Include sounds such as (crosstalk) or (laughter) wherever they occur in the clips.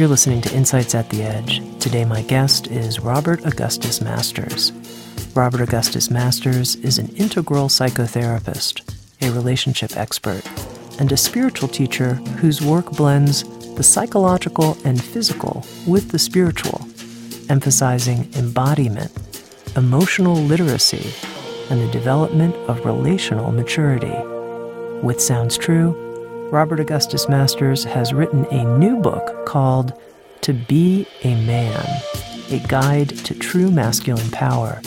You're listening to Insights at the Edge. Today, my guest is Robert Augustus Masters. Robert Augustus Masters is an integral psychotherapist, a relationship expert, and a spiritual teacher whose work blends the psychological and physical with the spiritual, emphasizing embodiment, emotional literacy, and the development of relational maturity. With Sounds True, Robert Augustus Masters has written a new book called To Be a Man A Guide to True Masculine Power,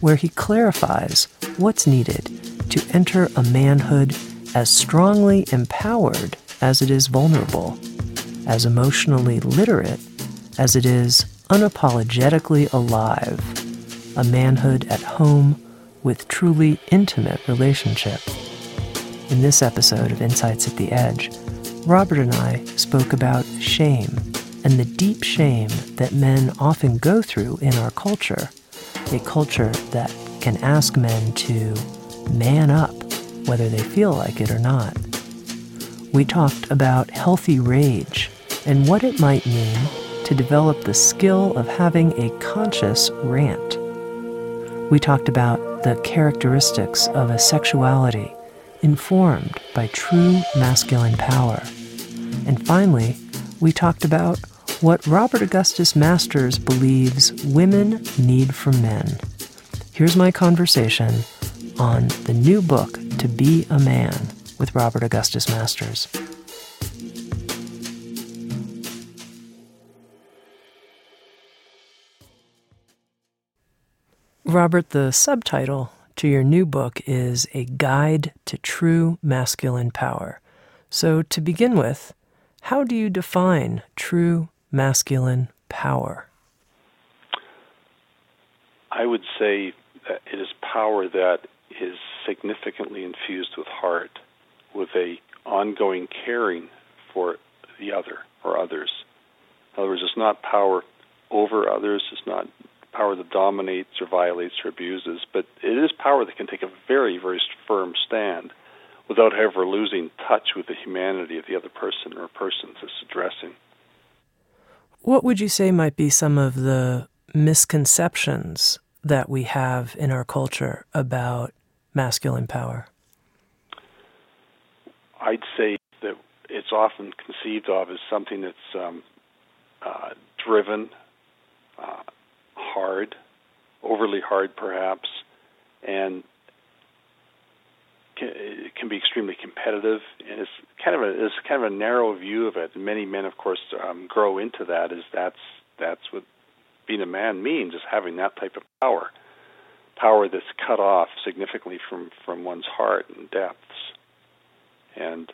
where he clarifies what's needed to enter a manhood as strongly empowered as it is vulnerable, as emotionally literate as it is unapologetically alive, a manhood at home with truly intimate relationship. In this episode of Insights at the Edge, Robert and I spoke about shame and the deep shame that men often go through in our culture, a culture that can ask men to man up whether they feel like it or not. We talked about healthy rage and what it might mean to develop the skill of having a conscious rant. We talked about the characteristics of a sexuality informed by true masculine power. And finally, we talked about what Robert Augustus Masters believes women need from men. Here's my conversation on the new book, To Be a Man, with Robert Augustus Masters. Robert, the subtitle to your new book is A Guide to True Masculine Power. So, to begin with, how do you define true masculine power? I would say that it is power that is significantly infused with heart, with a ongoing caring for the other or others. In other words, it's not power over others, it's not power that dominates or violates or abuses, but it is power that can take a very, very firm stand without ever losing touch with the humanity of the other person or persons it's addressing. What would you say might be some of the misconceptions that we have in our culture about masculine power? I'd say that it's often conceived of as something that's um, uh, driven, uh, hard, overly hard perhaps, and can, it can be extremely competitive. And it's kind of a it's kind of a narrow view of it. Many men, of course, um, grow into that. Is that's that's what being a man means is having that type of power, power that's cut off significantly from from one's heart and depths. And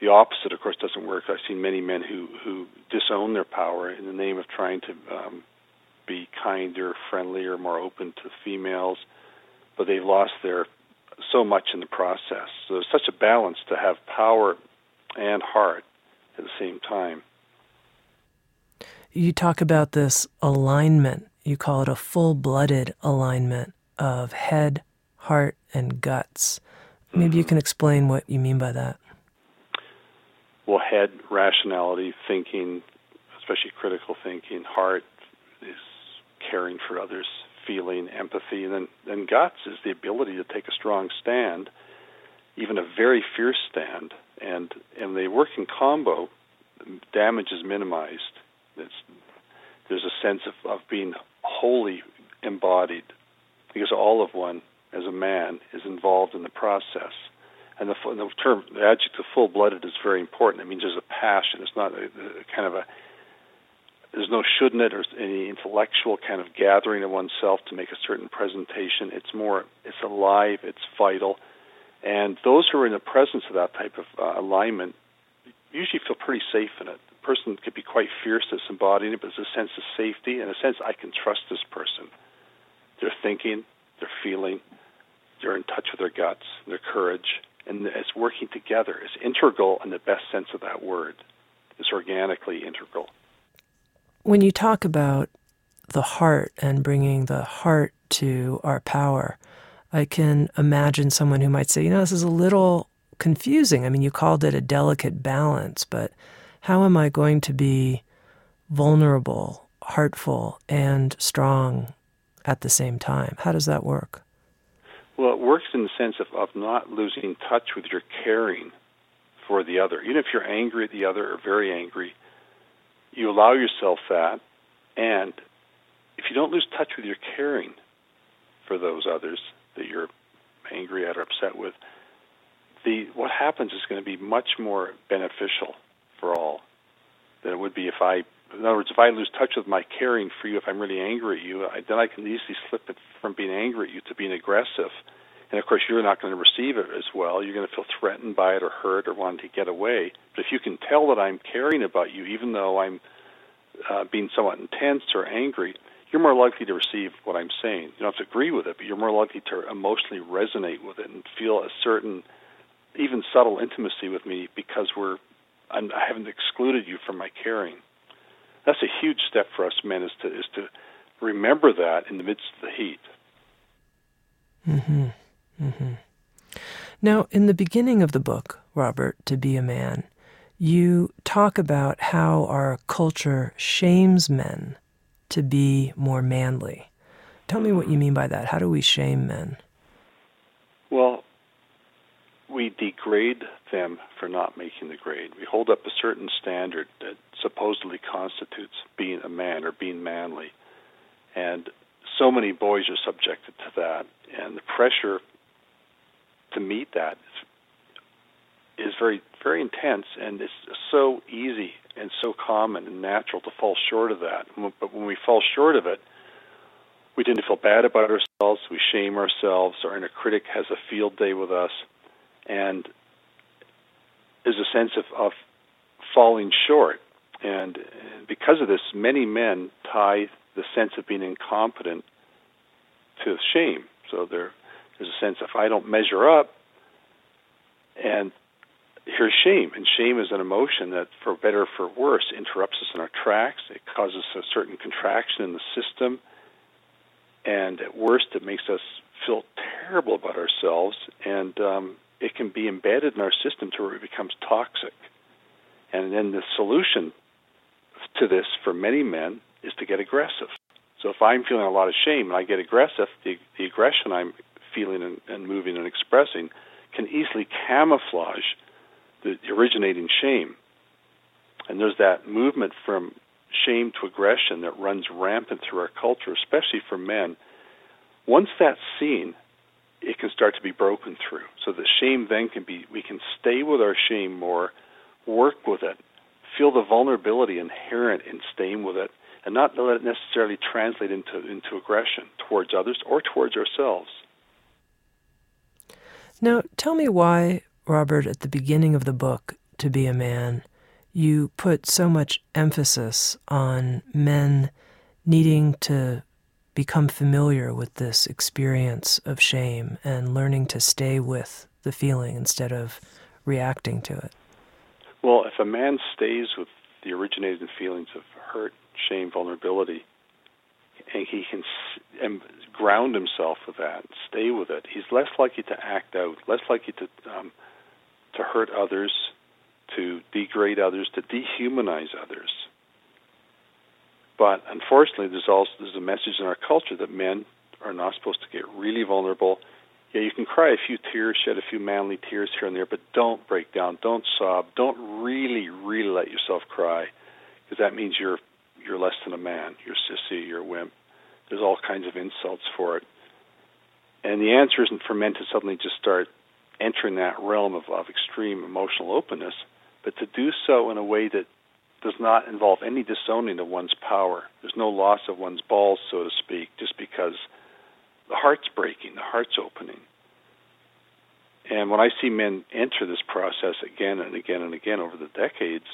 the opposite, of course, doesn't work. I've seen many men who who disown their power in the name of trying to um, be kinder, friendlier, more open to females, but they've lost their so much in the process. So there's such a balance to have power and heart at the same time. You talk about this alignment. You call it a full blooded alignment of head, heart, and guts. Maybe mm-hmm. you can explain what you mean by that. Well, head, rationality, thinking, especially critical thinking, heart is caring for others, feeling empathy, and then then guts is the ability to take a strong stand, even a very fierce stand, and and they work in combo. Damage is minimized. It's, there's a sense of, of being wholly embodied, because all of one as a man is involved in the process. And the, the term, the adjective full-blooded is very important. It means there's a passion. It's not a, a kind of a there's no shouldn't it or any intellectual kind of gathering of oneself to make a certain presentation. It's more, it's alive, it's vital. And those who are in the presence of that type of uh, alignment usually feel pretty safe in it. The person could be quite fierce that's embodying it, but there's a sense of safety and a sense I can trust this person. They're thinking, they're feeling, they're in touch with their guts, their courage, and it's working together. It's integral in the best sense of that word. It's organically integral. When you talk about the heart and bringing the heart to our power, I can imagine someone who might say, you know, this is a little confusing. I mean, you called it a delicate balance, but how am I going to be vulnerable, heartful, and strong at the same time? How does that work? Well, it works in the sense of, of not losing touch with your caring for the other. Even if you're angry at the other or very angry, you allow yourself that. And if you don't lose touch with your caring for those others that you're angry at or upset with, the what happens is going to be much more beneficial for all than it would be if I in other words, if I lose touch with my caring for you, if I'm really angry at you, I, then I can easily slip it from being angry at you to being aggressive. And of course, you're not going to receive it as well. You're going to feel threatened by it or hurt or wanting to get away. But if you can tell that I'm caring about you, even though I'm uh, being somewhat intense or angry, you're more likely to receive what I'm saying. You don't have to agree with it, but you're more likely to emotionally resonate with it and feel a certain, even subtle intimacy with me because we're I'm, I haven't excluded you from my caring that's a huge step for us men is to is to remember that in the midst of the heat. Mm-hmm. Mm-hmm. Now, in the beginning of the book, Robert, To Be a Man, you talk about how our culture shames men to be more manly. Tell me what you mean by that. How do we shame men? Well, we degrade them for not making the grade. We hold up a certain standard that supposedly constitutes being a man or being manly. And so many boys are subjected to that. And the pressure to meet that is, very, very intense. And it's so easy and so common and natural to fall short of that. But when we fall short of it, we tend to feel bad about ourselves. We shame ourselves. Our inner critic has a field day with us and there's a sense of, of falling short. And because of this, many men tie the sense of being incompetent to shame. So there, there's a sense if I don't measure up, and here's shame. And shame is an emotion that, for better or for worse, interrupts us in our tracks. It causes a certain contraction in the system. And at worst, it makes us feel terrible about ourselves. And um, it can be embedded in our system to where it becomes toxic. And then the solution to this for many men is to get aggressive. So if I'm feeling a lot of shame and I get aggressive, the, the aggression I'm feeling and, and moving and expressing can easily camouflage the originating shame. And there's that movement from shame to aggression that runs rampant through our culture, especially for men. Once that's seen, it can start to be broken through. So the shame then can be, we can stay with our shame more, work with it, feel the vulnerability inherent in staying with it, and not let it necessarily translate into, into aggression towards others or towards ourselves. Now, tell me why, Robert, at the beginning of the book, To Be a Man, you put so much emphasis on men needing to become familiar with this experience of shame and learning to stay with the feeling instead of reacting to it? Well, if a man stays with the originating feelings of hurt, shame, vulnerability, and he can ground himself with that, stay with it, he's less likely to act out, less likely to um, to hurt others, to degrade others, to dehumanize others. But unfortunately, there's also there's a message in our culture that men are not supposed to get really vulnerable. Yeah, you can cry a few tears, shed a few manly tears here and there, but don't break down, don't sob, don't really, really let yourself cry, because that means you're you're less than a man, you're sissy, you're a wimp. There's all kinds of insults for it, and the answer isn't for men to suddenly just start entering that realm of, of extreme emotional openness, but to do so in a way that does not involve any disowning of one's power. There's no loss of one's balls, so to speak, just because the heart's breaking, the heart's opening. And when I see men enter this process again and again and again over the decades,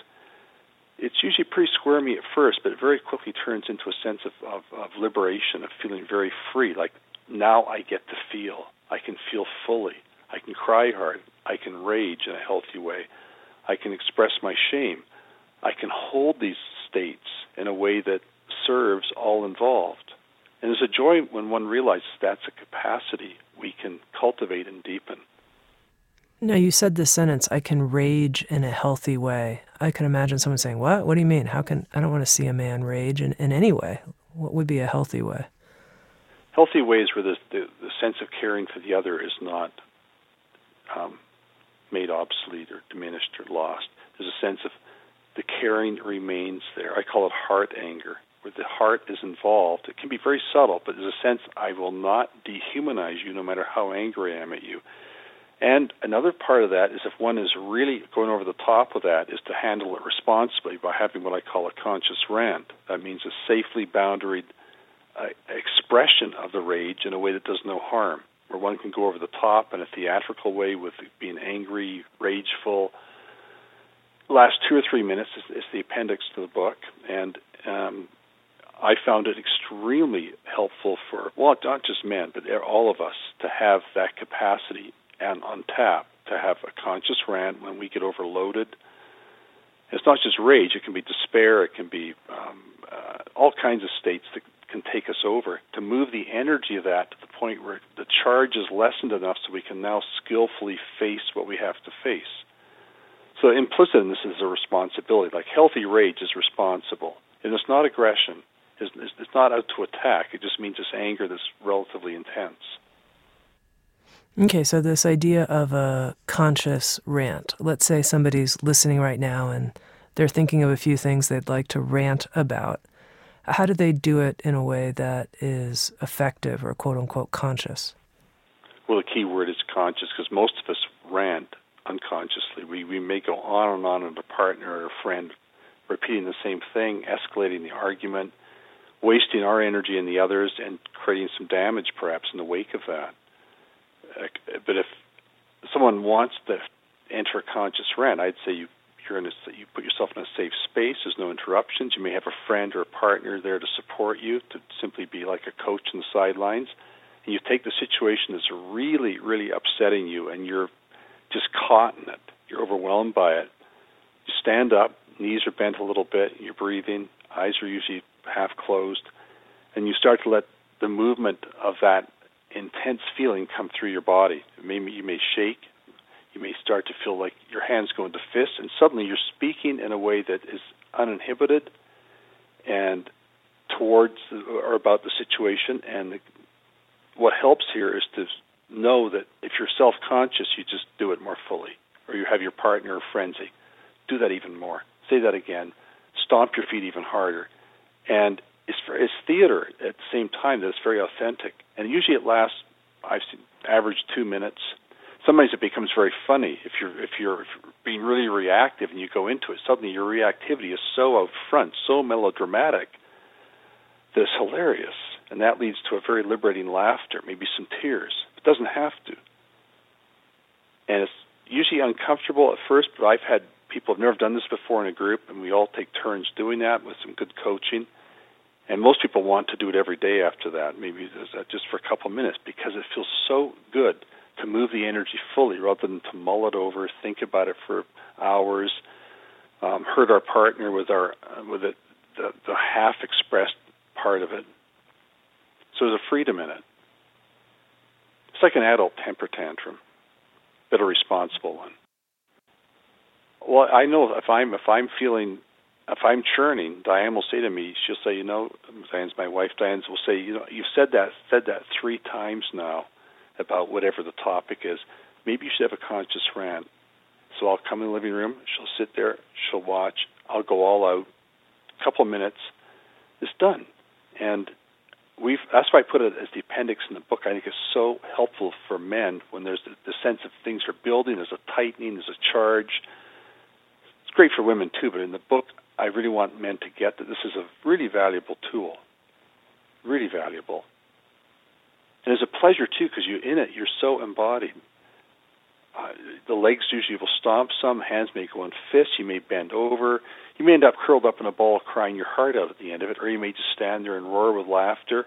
it's usually pretty squirmy at first, but it very quickly turns into a sense of, of, of liberation, of feeling very free. Like now I get to feel. I can feel fully. I can cry hard. I can rage in a healthy way. I can express my shame. I can hold these states in a way that serves all involved. And there's a joy when one realizes that's a capacity we can cultivate and deepen. No, you said this sentence, I can rage in a healthy way. I can imagine someone saying, What? What do you mean? How can I don't want to see a man rage in, in any way? What would be a healthy way? Healthy ways where the, the, the sense of caring for the other is not um, made obsolete or diminished or lost. There's a sense of the caring remains there. I call it heart anger, where the heart is involved. It can be very subtle, but there's a sense I will not dehumanize you no matter how angry I am at you. And another part of that is if one is really going over the top of that, is to handle it responsibly by having what I call a conscious rant. That means a safely boundaried uh, expression of the rage in a way that does no harm, where one can go over the top in a theatrical way with being angry, rageful. Last two or three minutes is, is the appendix to the book, and um, I found it extremely helpful for, well, not just men, but all of us to have that capacity and on tap to have a conscious rant when we get overloaded. It's not just rage; it can be despair, it can be um, uh, all kinds of states that can take us over. To move the energy of that to the point where the charge is lessened enough, so we can now skillfully face what we have to face. So implicit in this is a responsibility. Like healthy rage is responsible, and it's not aggression. It's, it's not out to attack. It just means it's anger that's relatively intense. Okay, so this idea of a conscious rant. Let's say somebody's listening right now and they're thinking of a few things they'd like to rant about. How do they do it in a way that is effective or quote unquote conscious? Well, the key word is conscious because most of us rant unconsciously. We, we may go on and on with a partner or a friend, repeating the same thing, escalating the argument, wasting our energy and the others, and creating some damage perhaps in the wake of that Uh, but if someone wants to enter a conscious rant, I'd say you you're in a, you put yourself in a safe space. There's no interruptions. You may have a friend or a partner there to support you, to simply be like a coach on the sidelines. And you take the situation that's really, really upsetting you, and you're just caught in it. You're overwhelmed by it. You stand up, knees are bent a little bit, you're breathing, eyes are usually half closed, and you start to let the movement of that intense feeling come through your body. Maybe you may shake. You may start to feel like your hands go into fists, and suddenly you're speaking in a way that is uninhibited and towards or about the situation. And the, what helps here is to know that if you're self-conscious, you just do it more fully, or you have your partner or friend say, "Do that even more." Say that again. Stomp your feet even harder, and it's, it's theater at the same time that's very authentic. And usually it lasts, I've seen, average two minutes. Sometimes it becomes very funny if you're if you're being really reactive and you go into it. Suddenly your reactivity is so out front, so melodramatic, that it's hilarious, and that leads to a very liberating laughter, maybe some tears. It doesn't have to, and it's usually uncomfortable at first. But I've had people have never done this before in a group, and we all take turns doing that with some good coaching and most people want to do it every day after that, maybe just for a couple minutes, because it feels so good to move the energy fully rather than to mull it over, think about it for hours, um, hurt our partner with our with it, the, the half expressed part of it. So there's a freedom in it. It's like an adult temper tantrum, but a responsible one. Well, I know if I'm if I'm feeling if I'm churning, Diane will say to me, she'll say, you know, Diane's my wife. Diane will say, you know, you've said that said that three times now about whatever the topic is. Maybe you should have a conscious rant. So I'll come in the living room. She'll sit there. She'll watch. I'll go all out. A couple of minutes. It's done. And we've that's why I put it as the appendix in the book. I think it's so helpful for men when there's the, the sense of things are building. There's a tightening. There's a charge. It's great for women too. But in the book, I really want men to get that this is a really valuable tool, really valuable. And it's a pleasure too because you're in it. You're so embodied. Uh, the legs usually will stomp some. Hands may go in fists. You may bend over. You may end up curled up in a ball, crying your heart out at the end of it, or you may just stand there and roar with laughter,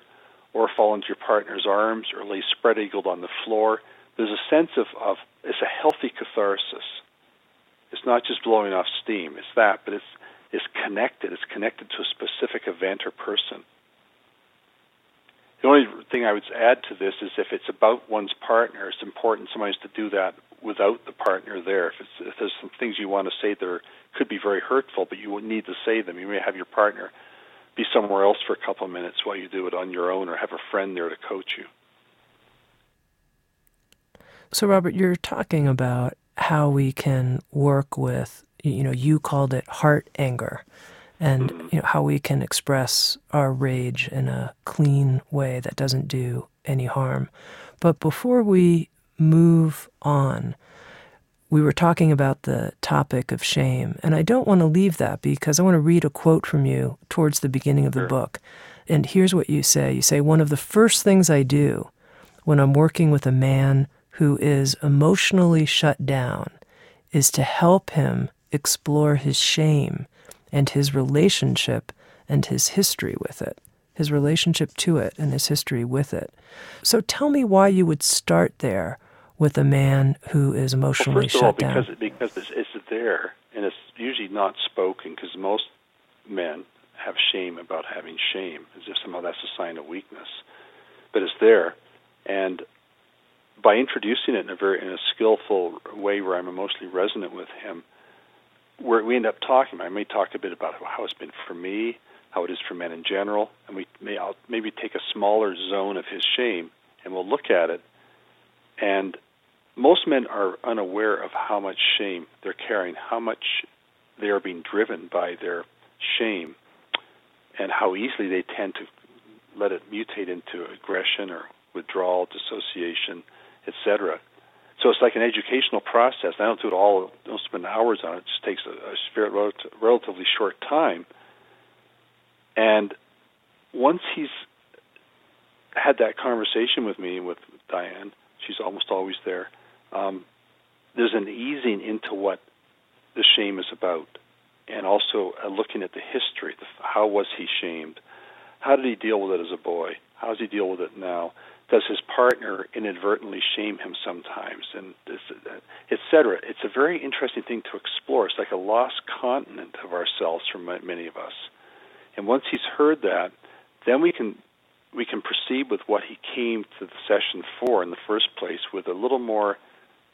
or fall into your partner's arms, or lay spread eagled on the floor. There's a sense of, of it's a healthy catharsis. It's not just blowing off steam. It's that, but it's it's connected. It's connected to a specific event or person. The only thing I would add to this is if it's about one's partner, it's important sometimes to do that without the partner there. If, if there's some things you want to say that could be very hurtful, but you need to say them, you may have your partner be somewhere else for a couple of minutes while you do it on your own, or have a friend there to coach you. So, Robert, you're talking about how we can work with, you know, you called it heart anger and mm-hmm. you know, how we can express our rage in a clean way that doesn't do any harm. But before we move on, we were talking about the topic of shame, and I don't want to leave that because I want to read a quote from you towards the beginning of the book. And here's what you say You say, One of the first things I do when I'm working with a man who is emotionally shut down is to help him explore his shame and his relationship and his history with it, his relationship to it and his history with it. So tell me why you would start there with a man who is emotionally well, shut all, down. Because, because it's, it's there, and it's usually not spoken, because most men have shame about having shame, as if somehow that's a sign of weakness. But it's there, and by introducing it in a very in a skillful way where I'm emotionally resonant with him, where we end up talking. I may talk a bit about how it's been for me, how it is for men in general, and we may I'll maybe take a smaller zone of his shame and we'll look at it. And most men are unaware of how much shame they're carrying, how much they are being driven by their shame, and how easily they tend to let it mutate into aggression or withdrawal, dissociation, etc. So it's like an educational process. I don't do it all. I don't spend hours on it. It just takes a, a relatively short time. And once he's had that conversation with me with Diane, she's almost always there. Um, there's an easing into what the shame is about, and also uh, looking at the history. The, how was he shamed? How did he deal with it as a boy? How does he deal with it now? Does his partner inadvertently shame him sometimes, and etc. It's a very interesting thing to explore. It's like a lost continent of ourselves for many of us. And once he's heard that, then we can we can proceed with what he came to the session for in the first place, with a little more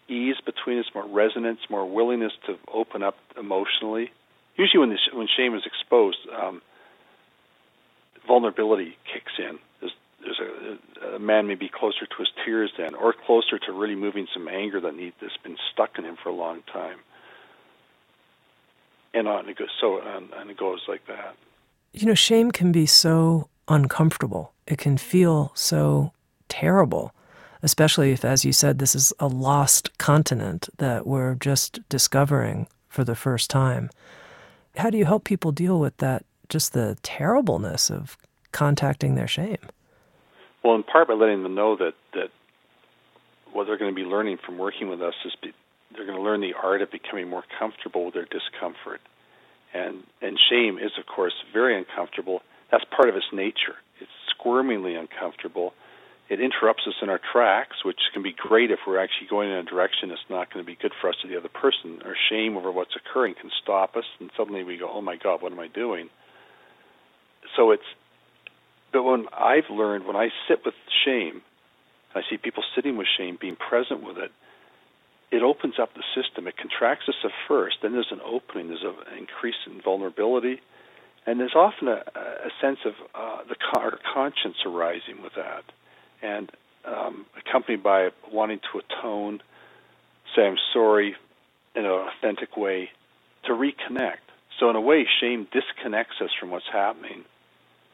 ease between us, more resonance, more willingness to open up emotionally. Usually, when this, when shame is exposed, um, vulnerability kicks in. There's a, a man may be closer to his tears then, or closer to really moving some anger that need that's been stuck in him for a long time. And on it goes so on, and it goes like that. You know, shame can be so uncomfortable. It can feel so terrible, especially if, as you said, this is a lost continent that we're just discovering for the first time. How do you help people deal with that, just the terribleness of contacting their shame? Well, in part by letting them know that that what they're going to be learning from working with us is be, they're going to learn the art of becoming more comfortable with their discomfort, and and shame is of course very uncomfortable. That's part of its nature. It's squirmingly uncomfortable. It interrupts us in our tracks, which can be great if we're actually going in a direction that's not going to be good for us to the other person. Our shame over what's occurring can stop us, and suddenly we go, "Oh my God, what am I doing?" So it's but when I've learned, when I sit with shame, I see people sitting with shame, being present with it, it opens up the system. It contracts us at first, then there's an opening, there's an increase in vulnerability, and there's often a, a sense of uh, the our conscience arising with that, and um, accompanied by wanting to atone, say I'm sorry in an authentic way, to reconnect. So in a way, shame disconnects us from what's happening,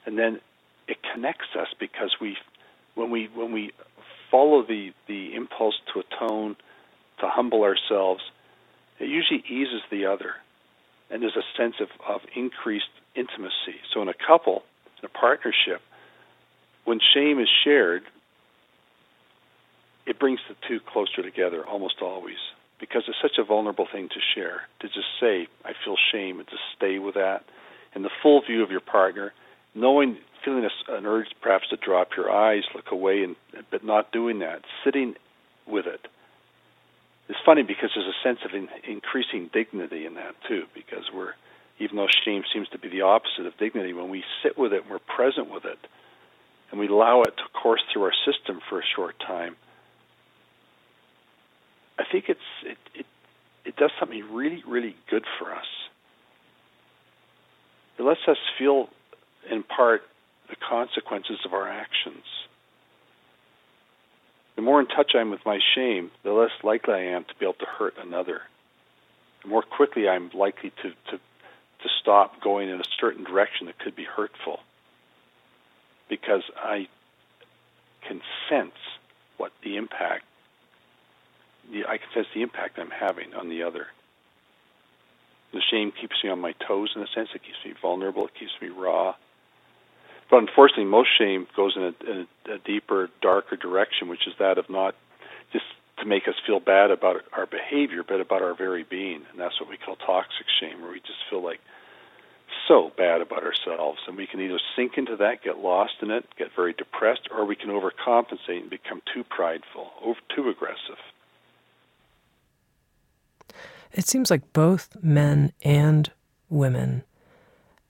and then it connects us because we when we when we follow the the impulse to atone, to humble ourselves, it usually eases the other. and there's a sense of, of increased intimacy. So in a couple, in a partnership, when shame is shared, it brings the two closer together almost always because it's such a vulnerable thing to share to just say i feel shame and to stay with that in the full view of your partner knowing feeling a, an urge perhaps to drop your eyes look away and but not doing that sitting with it it's funny because there's a sense of in, increasing dignity in that too because we're even though shame seems to be the opposite of dignity when we sit with it we're present with it and we allow it to course through our system for a short time I think it's it, it it does something really really good for us. It lets us feel, in part, the consequences of our actions. The more in touch I am with my shame, the less likely I am to be able to hurt another. The more quickly I'm likely to, to, to stop going in a certain direction that could be hurtful. Because I can sense what the impact I can sense the impact I'm having on the other. The shame keeps me on my toes in a sense. It keeps me vulnerable. It keeps me raw. But unfortunately, most shame goes in a, in a deeper, darker direction, which is that of not just to make us feel bad about our behavior, but about our very being. And that's what we call toxic shame, where we just feel like so bad about ourselves. And we can either sink into that, get lost in it, get very depressed, or we can overcompensate and become too prideful, over, too aggressive. It seems like both men and women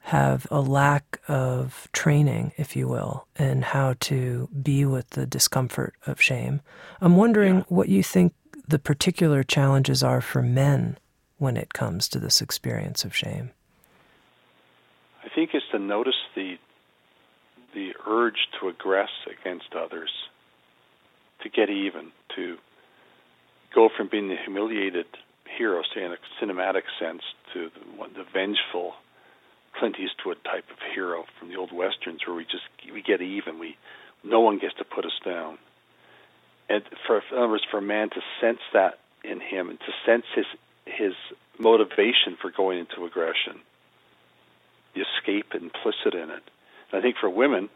have a lack of training, if you will, in how to be with the discomfort of shame. I'm wondering yeah. what you think the particular challenges are for men when it comes to this experience of shame. I think it's to notice the the urge to aggress against others, to get even, to go from being the humiliated hero, say in a cinematic sense, to the, the vengeful Clint Eastwood type of hero from the old westerns, where we just we get even. We no one gets to put us down. And for in other words, for a man to sense that in him and to sense his his motivation for going into aggression, the escape implicit in it. And I think for women,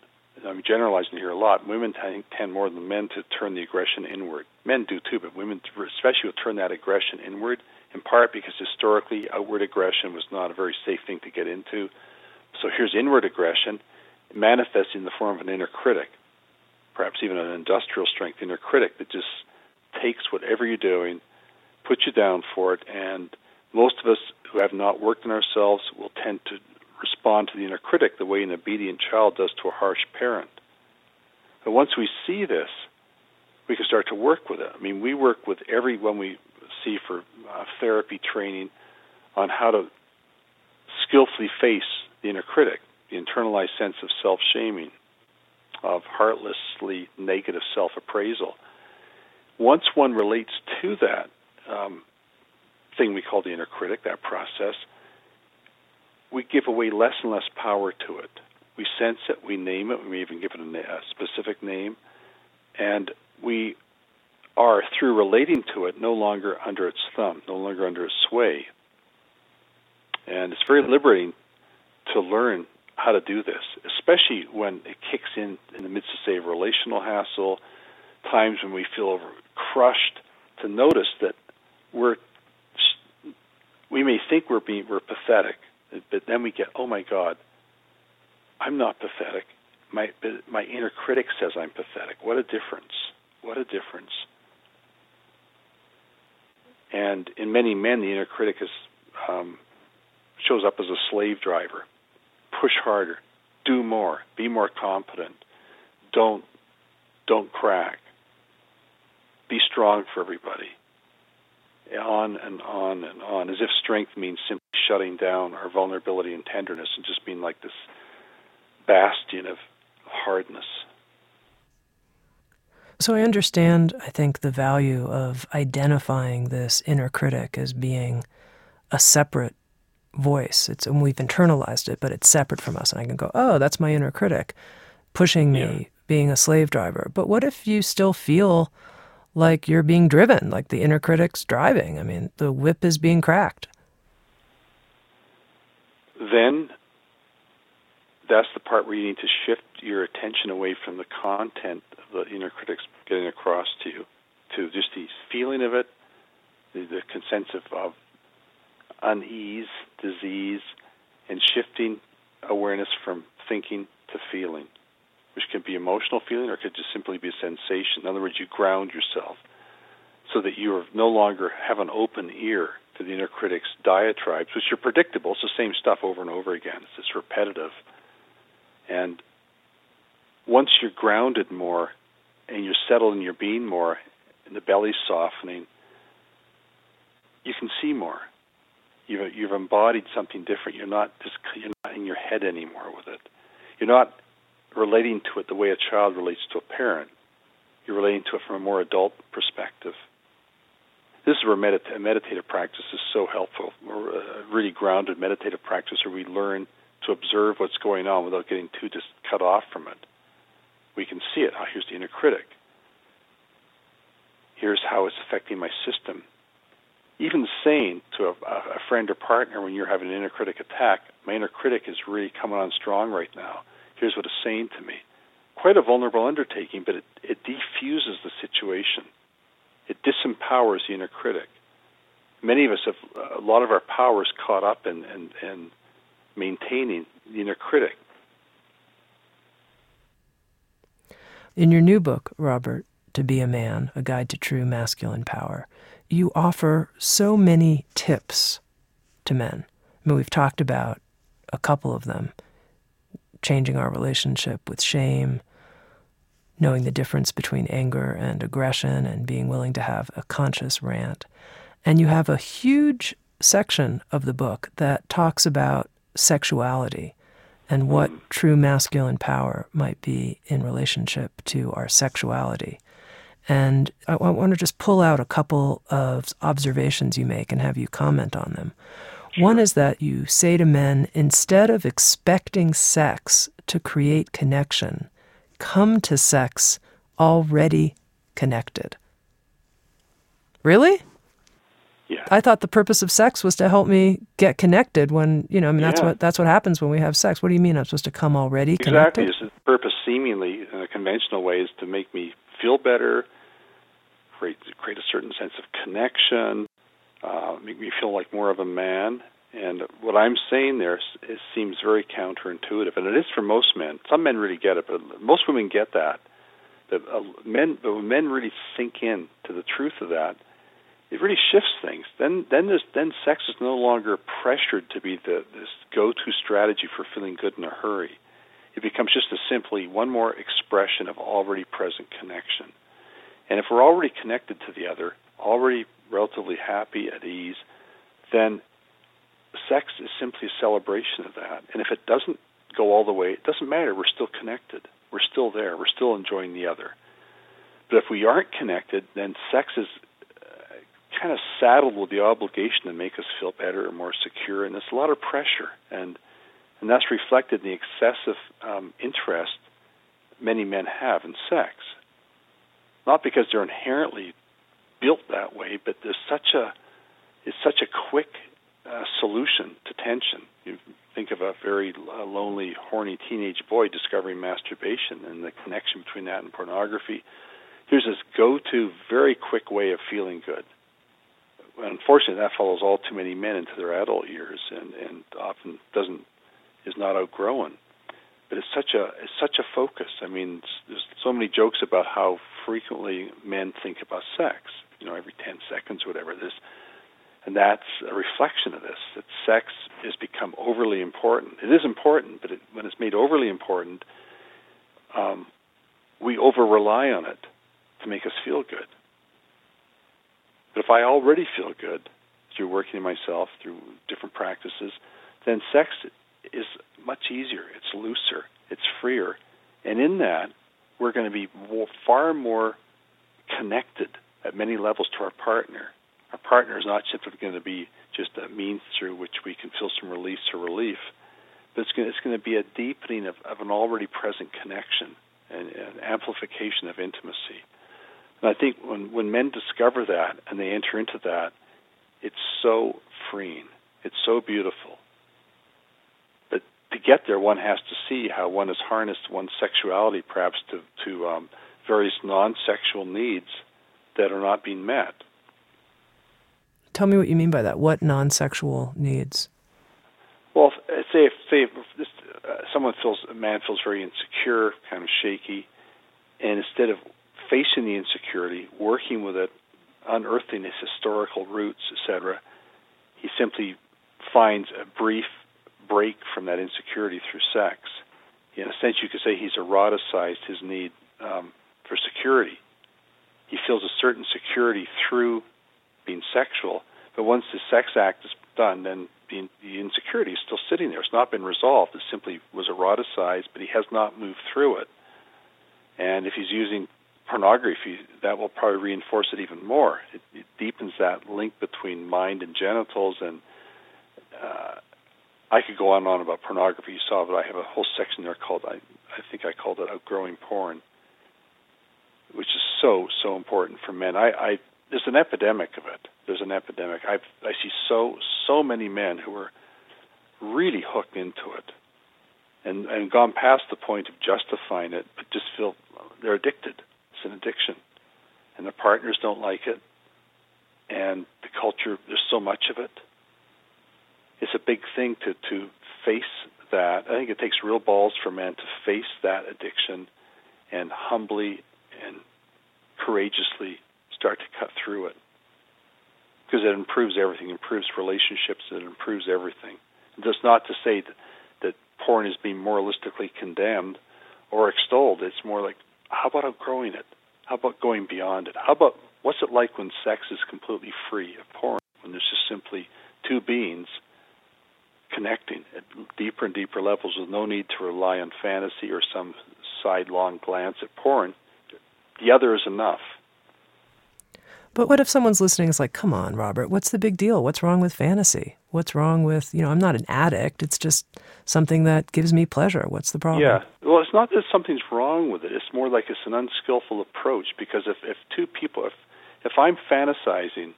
I'm generalizing here a lot. Women tend more than men to turn the aggression inward. Men do too, but women especially will turn that aggression inward. In part because historically outward aggression was not a very safe thing to get into. So here's inward aggression manifesting in the form of an inner critic, perhaps even an industrial strength inner critic that just takes whatever you're doing, puts you down for it, and most of us who have not worked on ourselves will tend to respond to the inner critic the way an obedient child does to a harsh parent. But once we see this, we can start to work with it. I mean, we work with everyone we see for uh, therapy training on how to skillfully face the inner critic, the internalized sense of self shaming, of heartlessly negative self appraisal. Once one relates to that um, thing we call the inner critic, that process, we give away less and less power to it. We sense it, we name it, we even give it a, a specific name, and we are, through relating to it, no longer under its thumb, no longer under its sway. And it's very liberating to learn how to do this, especially when it kicks in in the midst of, say, relational hassle, times when we feel crushed, to notice that we're we may think we're being we're pathetic, but then we get, oh my God, I'm not pathetic. My my inner critic says I'm pathetic. What a difference! What a difference! And in many men, the inner critic is, um, shows up as a slave driver. Push harder, do more, be more competent. Don't don't crack. Be strong for everybody on and on and on, as if strength means simply shutting down our vulnerability and tenderness and just being like this bastion of hardness. So I understand, I think, the value of identifying this inner critic as being a separate voice. It's and we've internalized it, but it's separate from us. And I can go, oh, that's my inner critic pushing me, yeah. being a slave driver. But what if you still feel like you're being driven, like the inner critic's driving. I mean, the whip is being cracked. then that's the part where you need to shift your attention away from the content of the inner critics getting across to you to just the feeling of it, the, the sense of, unease, disease, and shifting awareness from thinking to feeling, which can be emotional feeling or could just simply be a sensation. In other words, you ground yourself so that you are no longer have an open ear to the inner critic's diatribes, which are predictable. It's the same stuff over and over again. It's just repetitive. And once you're grounded more and you're settled in your being more and the belly's softening, you can see more. You've, you've embodied something different. You're not just you're not in your head anymore with it. You're not relating to it the way a child relates to a parent. You're relating to it from a more adult perspective. This is where medita- meditative practice is so helpful. We're a really grounded meditative practice where we learn to observe what's going on without getting too just cut off from it. We can see it. Oh, here's the inner critic. Here's how it's affecting my system. Even saying to a, a friend or partner when you're having an inner critic attack, my inner critic is really coming on strong right now. Here's what it's saying to me. Quite a vulnerable undertaking, but it, it defuses the situation. It disempowers the inner critic. Many of us have a lot of our powers caught up in, in, in maintaining the inner critic. In your new book, Robert, To Be a Man, A Guide to True Masculine Power, you offer so many tips to men. I mean, we've talked about a couple of them changing our relationship with shame, knowing the difference between anger and aggression, and being willing to have a conscious rant. And you have a huge section of the book that talks about sexuality and what mm-hmm. true masculine power might be in relationship to our sexuality. And I, I want to just pull out a couple of observations you make and have you comment on them. One is that you say to men, instead of expecting sex to create connection, come to sex already connected. Really? Yeah. I thought the purpose of sex was to help me get connected when, you know, I mean, that's what that's what happens when we have sex. What do you mean I'm supposed to come already exactly. connected? Exactly. The purpose seemingly in a conventional way is to make me feel better, create create a certain sense of connection, uh, make me feel like more of a man. And what I'm saying there is, seems very counterintuitive, and it is for most men. Some men really get it, but most women get that. That uh, men, but when men really sink in to the truth of that, it really shifts things. Then, then, this, then sex is no longer pressured to be the this go-to strategy for feeling good in a hurry. It becomes just a simply one more expression of already present connection. And if we're already connected to the other, already relatively happy at ease, then sex is simply a celebration of that. And if it doesn't go all the way, it doesn't matter. We're still connected. We're still there. We're still enjoying the other. But if we aren't connected, then sex is kind of saddled with the obligation to make us feel better or more secure, and there's a lot of pressure. And and that's reflected in the excessive um, interest many men have in sex. Not because they're inherently built that way, but there's such a it's such a quick uh, solution to tension. You think of a very uh, lonely, horny teenage boy discovering masturbation and the connection between that and pornography. Here's this go-to, very quick way of feeling good. Unfortunately, that follows all too many men into their adult years, and, and often doesn't is not outgrown. But it's such a it's such a focus. I mean, there's so many jokes about how frequently men think about sex. You know, every ten seconds, or whatever. This, and that's a reflection of this. That sex has become overly important. It is important, but it, when it's made overly important, um, we over rely on it to make us feel good. But if I already feel good through working myself, through different practices, then sex is much easier. It's looser. It's freer. And in that, we're going to be more, far more connected at many levels to our partner. Our partner is not simply going to be just a means through which we can feel some release or relief, but it's going to, it's going to be a deepening of, of an already present connection and an amplification of intimacy. And I think when, when men discover that and they enter into that, it's so freeing. It's so beautiful But to get there, one has to see how one has harnessed one's sexuality, perhaps to to um, various non-sexual needs that are not being met. Tell me what you mean by that. What non-sexual needs? Well, say if say if this, uh, someone feels a man feels very insecure, kind of shaky, and instead of facing the insecurity, working with it, unearthing its historical roots, etc., he simply finds a brief break from that insecurity through sex. In a sense, you could say he's eroticized his need um, for security. He feels a certain security through being sexual, but once the sex act is done, then the, the insecurity is still sitting there. It's not been resolved. It simply was eroticized, but he has not moved through it. And if he's using pornography, that will probably reinforce it even more. It, it deepens that link between mind and genitals. And uh, I could go on and on about pornography. You saw, but I have a whole section there called I, I think I called it outgrowing porn, which is so so important for men. I, I there's an epidemic of it. There's an epidemic. I I see so so many men who are really hooked into it, and and gone past the point of justifying it, but just feel they're addicted an addiction, and the partners don't like it, and the culture there's so much of it. It's a big thing to to face that. I think it takes real balls for men to face that addiction and humbly and courageously start to cut through it because it improves everything, improves relationships, it improves everything. That's not to say that, that porn is being moralistically condemned or extolled. It's more like, how about outgrowing it? How about going beyond it? How about what's it like when sex is completely free of porn, when there's just simply two beings connecting at deeper and deeper levels with no need to rely on fantasy or some sidelong glance at porn? The other is enough. But what if someone's listening is like, come on, Robert, what's the big deal? What's wrong with fantasy? What's wrong with, you know, I'm not an addict. It's just something that gives me pleasure. What's the problem? Yeah. Well, it's not that something's wrong with it. It's more like it's an unskillful approach because if, if two people, if, if I'm fantasizing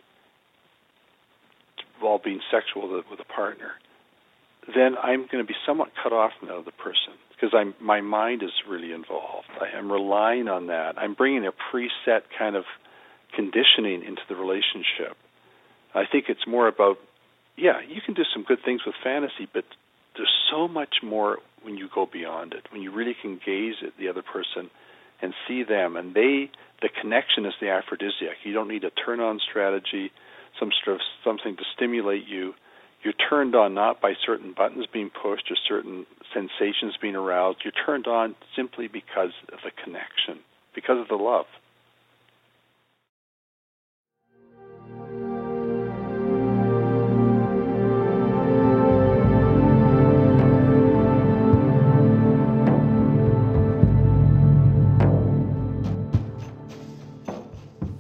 while being sexual with with a partner, then I'm going to be somewhat cut off from the other person because I'm my mind is really involved. I am relying on that. I'm bringing a preset kind of conditioning into the relationship. I think it's more about, yeah, you can do some good things with fantasy, but there's so much more when you go beyond it, when you really can gaze at the other person and see them, and they, the connection is the aphrodisiac. You don't need a turn on strategy, some sort of something to stimulate you. You're turned on not by certain buttons being pushed or certain sensations being aroused. You're turned on simply because of the connection, because of the love.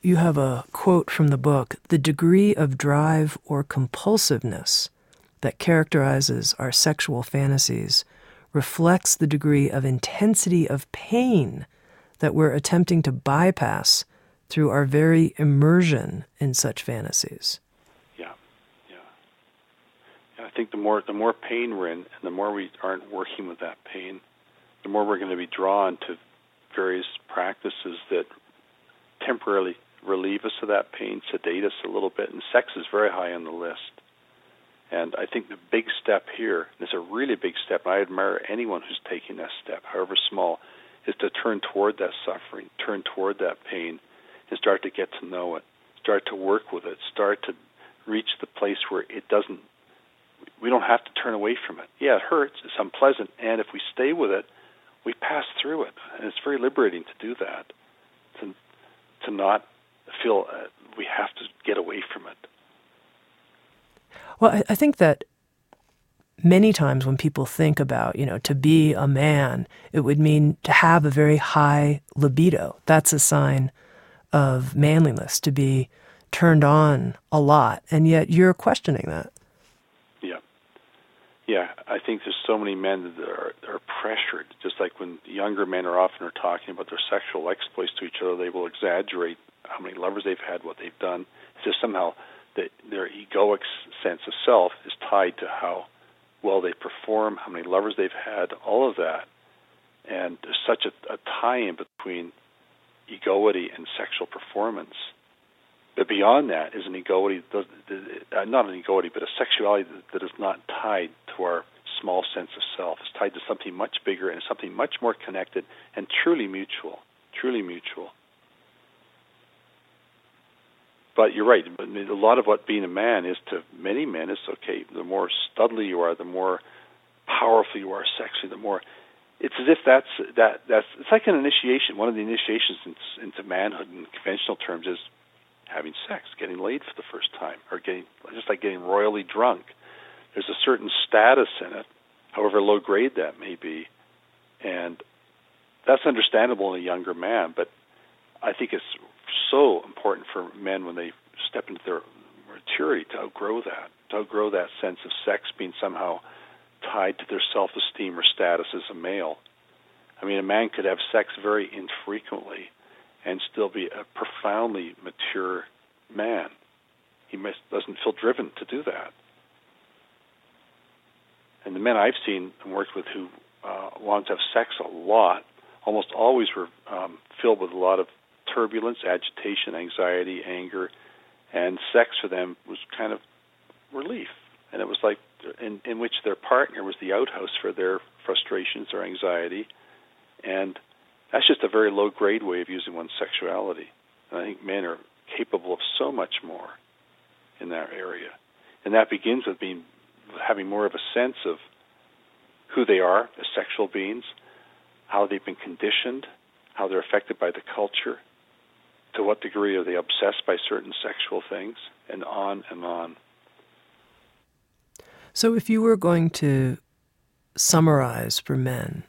You have a quote from the book The degree of drive or compulsiveness that characterizes our sexual fantasies reflects the degree of intensity of pain that we're attempting to bypass through our very immersion in such fantasies. Yeah, yeah. I think the more the more pain we're in, and the more we aren't working with that pain, the more we're going to be drawn to various practices that temporarily relieve us of that pain, sedate us a little bit, and sex is very high on the list. And I think the big step here, and it's a really big step, and I admire anyone who's taking that step, however small, is to turn toward that suffering, turn toward that pain, and start to get to know it, start to work with it, start to reach the place where it doesn't, we don't have to turn away from it. Yeah, it hurts, it's unpleasant, and if we stay with it, we pass through it. And it's very liberating to do that, to, to not feel uh, we have to get away from it. Well, I, I think that many times when people think about, you know, to be a man, it would mean to have a very high libido. That's a sign of manliness, to be turned on a lot. And yet you're questioning that. Yeah. Yeah, I think there's so many men that are, are pressured, just like when younger men are often are talking about their sexual exploits to each other, they will exaggerate how many lovers they've had, what they've done. It's just somehow that their egoic sense of self is tied to how well they perform, how many lovers they've had, all of that. And there's such a, a tie in between egoity and sexual performance. But beyond that is an egoity, not an egoity, but a sexuality that is not tied to our small sense of self. It's tied to something much bigger and something much more connected and truly mutual. Truly mutual. But you're right. A lot of what being a man is to many men is okay. The more studly you are, the more powerful you are sexually, the more. It's as if that's that that's it's like an initiation. One of the initiations into manhood in conventional terms is having sex, getting laid for the first time, or getting just like getting royally drunk. There's a certain status in it, however low grade that may be, and that's understandable in a younger man. But I think it's so important for men when they step into their maturity to outgrow that, to outgrow that sense of sex being somehow tied to their self esteem or status as a male. I mean, a man could have sex very infrequently and still be a profoundly mature man. He must, doesn't feel driven to do that. And the men I've seen and worked with who uh, wanted to have sex a lot almost always were um, filled with a lot of turbulence, agitation, anxiety, anger, and sex for them was kind of relief. And it was like in, in which their partner was the outhouse for their frustrations or anxiety. And that's just a very low grade way of using one's sexuality. And I think men are capable of so much more in that area. And that begins with being having more of a sense of who they are as sexual beings, how they've been conditioned, how they're affected by the culture, to what degree are they obsessed by certain sexual things, and on and on. So, if you were going to summarize for men,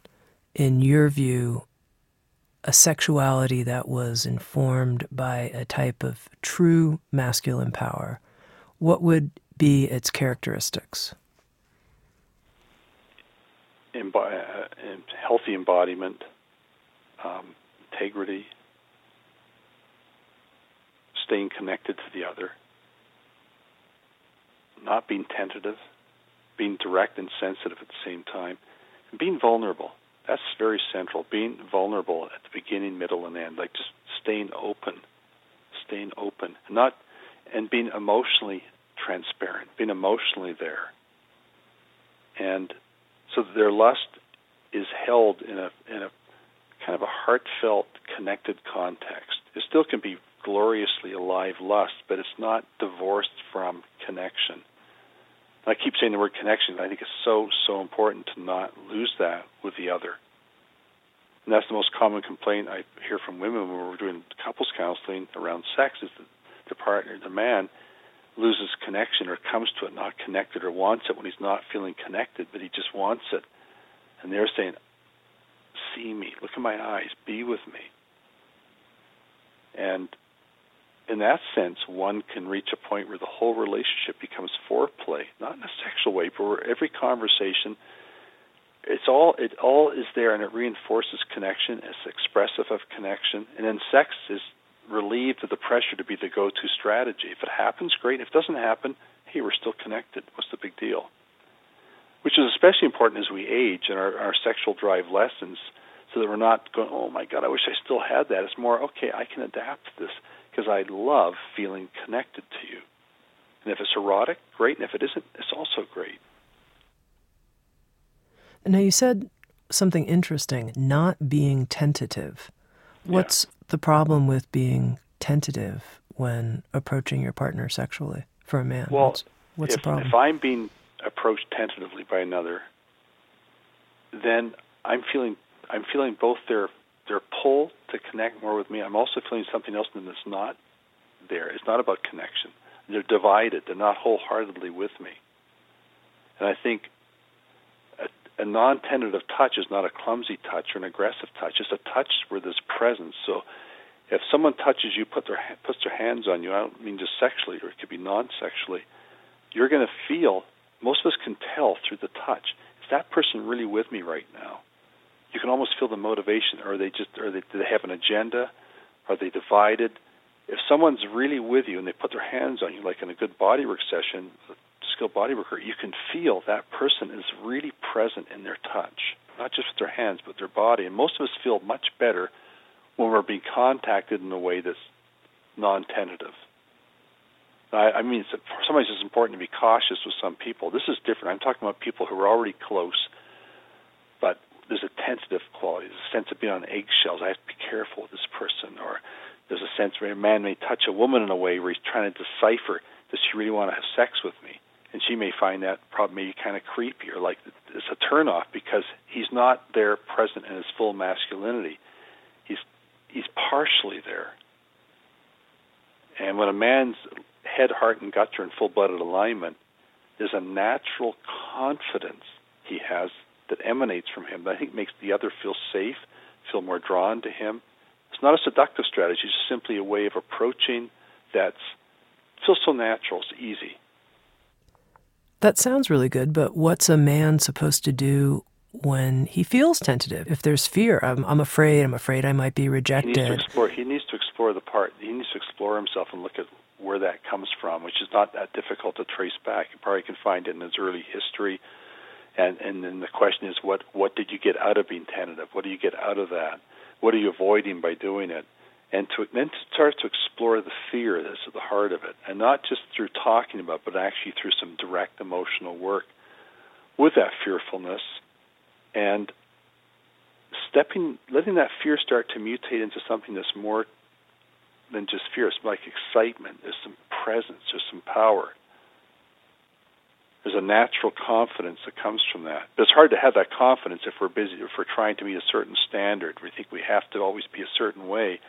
in your view, a sexuality that was informed by a type of true masculine power, what would be its characteristics? Emb- uh, healthy embodiment, um, integrity, staying connected to the other, not being tentative, being direct and sensitive at the same time, and being vulnerable. That's very central. Being vulnerable at the beginning, middle, and end, like just staying open, staying open, not and being emotionally transparent, being emotionally there, and so their lust is held in a in a kind of a heartfelt, connected context. It still can be gloriously alive lust, but it's not divorced from connection. I keep saying the word connection. I think it's so so important to not lose that with the other. And that's the most common complaint I hear from women when we're doing couples counseling around sex is that the partner, the man, loses connection or comes to it not connected or wants it when he's not feeling connected, but he just wants it. And they're saying, "See me, look in my eyes, be with me." And in that sense, one can reach a point where the whole relationship becomes foreplay, not in a sexual way, but where every conversation, it's all it all is there, and it reinforces connection. It's expressive of connection, and then sex is relieved of the pressure to be the go-to strategy. If it happens, great. If it doesn't happen, hey, we're still connected. What's the big deal? Which is especially important as we age and our, our sexual drive lessens, so that we're not going, oh my God, I wish I still had that. It's more, okay, I can adapt to this because I love feeling connected to you. And if it's erotic, great. And if it isn't, it's also great. Now, you said something interesting not being tentative. What's yeah. the problem with being tentative when approaching your partner sexually for a man? Well, what's, what's if, the problem? If I'm being approached tentatively by another, then I'm feeling I'm feeling both their their pull to connect more with me. I'm also feeling something else that's not there. It's not about connection. They're divided. They're not wholeheartedly with me. And I think a, a non-tentative touch is not a clumsy touch or an aggressive touch. It's a touch where there's presence. So if someone touches you, put their puts their hands on you, I don't mean just sexually, or it could be non-sexually, you're going to feel. Most of us can tell through the touch. Is that person really with me right now? You can almost feel the motivation. Or they just, or they, do they have an agenda? Are they divided? If someone's really with you and they put their hands on you, like in a good bodywork session, a skilled bodyworker, you can feel that person is really present in their touch, not just with their hands, but their body. And most of us feel much better when we're being contacted in a way that's non-tentative. I, I mean, it's, sometimes it's important to be cautious with some people. This is different. I'm talking about people who are already close, but there's a tentative quality, there's a sense of being on eggshells. I have to be careful with this person, or there's a sense where a man may touch a woman in a way where he's trying to decipher, does she really want to have sex with me? And she may find that probably kind of creepy or like it's a turnoff because he's not there present in his full masculinity. He's he's partially there. And when a man's head, heart, and guts are in full-blooded alignment, there's a natural confidence he has that emanates from him that I think makes the other feel safe, feel more drawn to him. It's not a seductive strategy; it's simply a way of approaching that's feels so natural, it's easy. That sounds really good, but what's a man supposed to do when he feels tentative? If there's fear, I'm, I'm afraid, I'm afraid I might be rejected. He needs, to explore, he needs to explore the part, he needs to explore himself and look at where that comes from, which is not that difficult to trace back. You probably can find it in his early history. And, and then the question is, what, what did you get out of being tentative? What do you get out of that? What are you avoiding by doing it? and to then to start to explore the fear that's at the heart of it, and not just through talking about, but actually through some direct emotional work with that fearfulness, and stepping, letting that fear start to mutate into something that's more than just fear. It's like excitement. There's some presence. There's some power. There's a natural confidence that comes from that. But it's hard to have that confidence if we're busy, if we're trying to meet a certain standard. We think we have to always be a certain way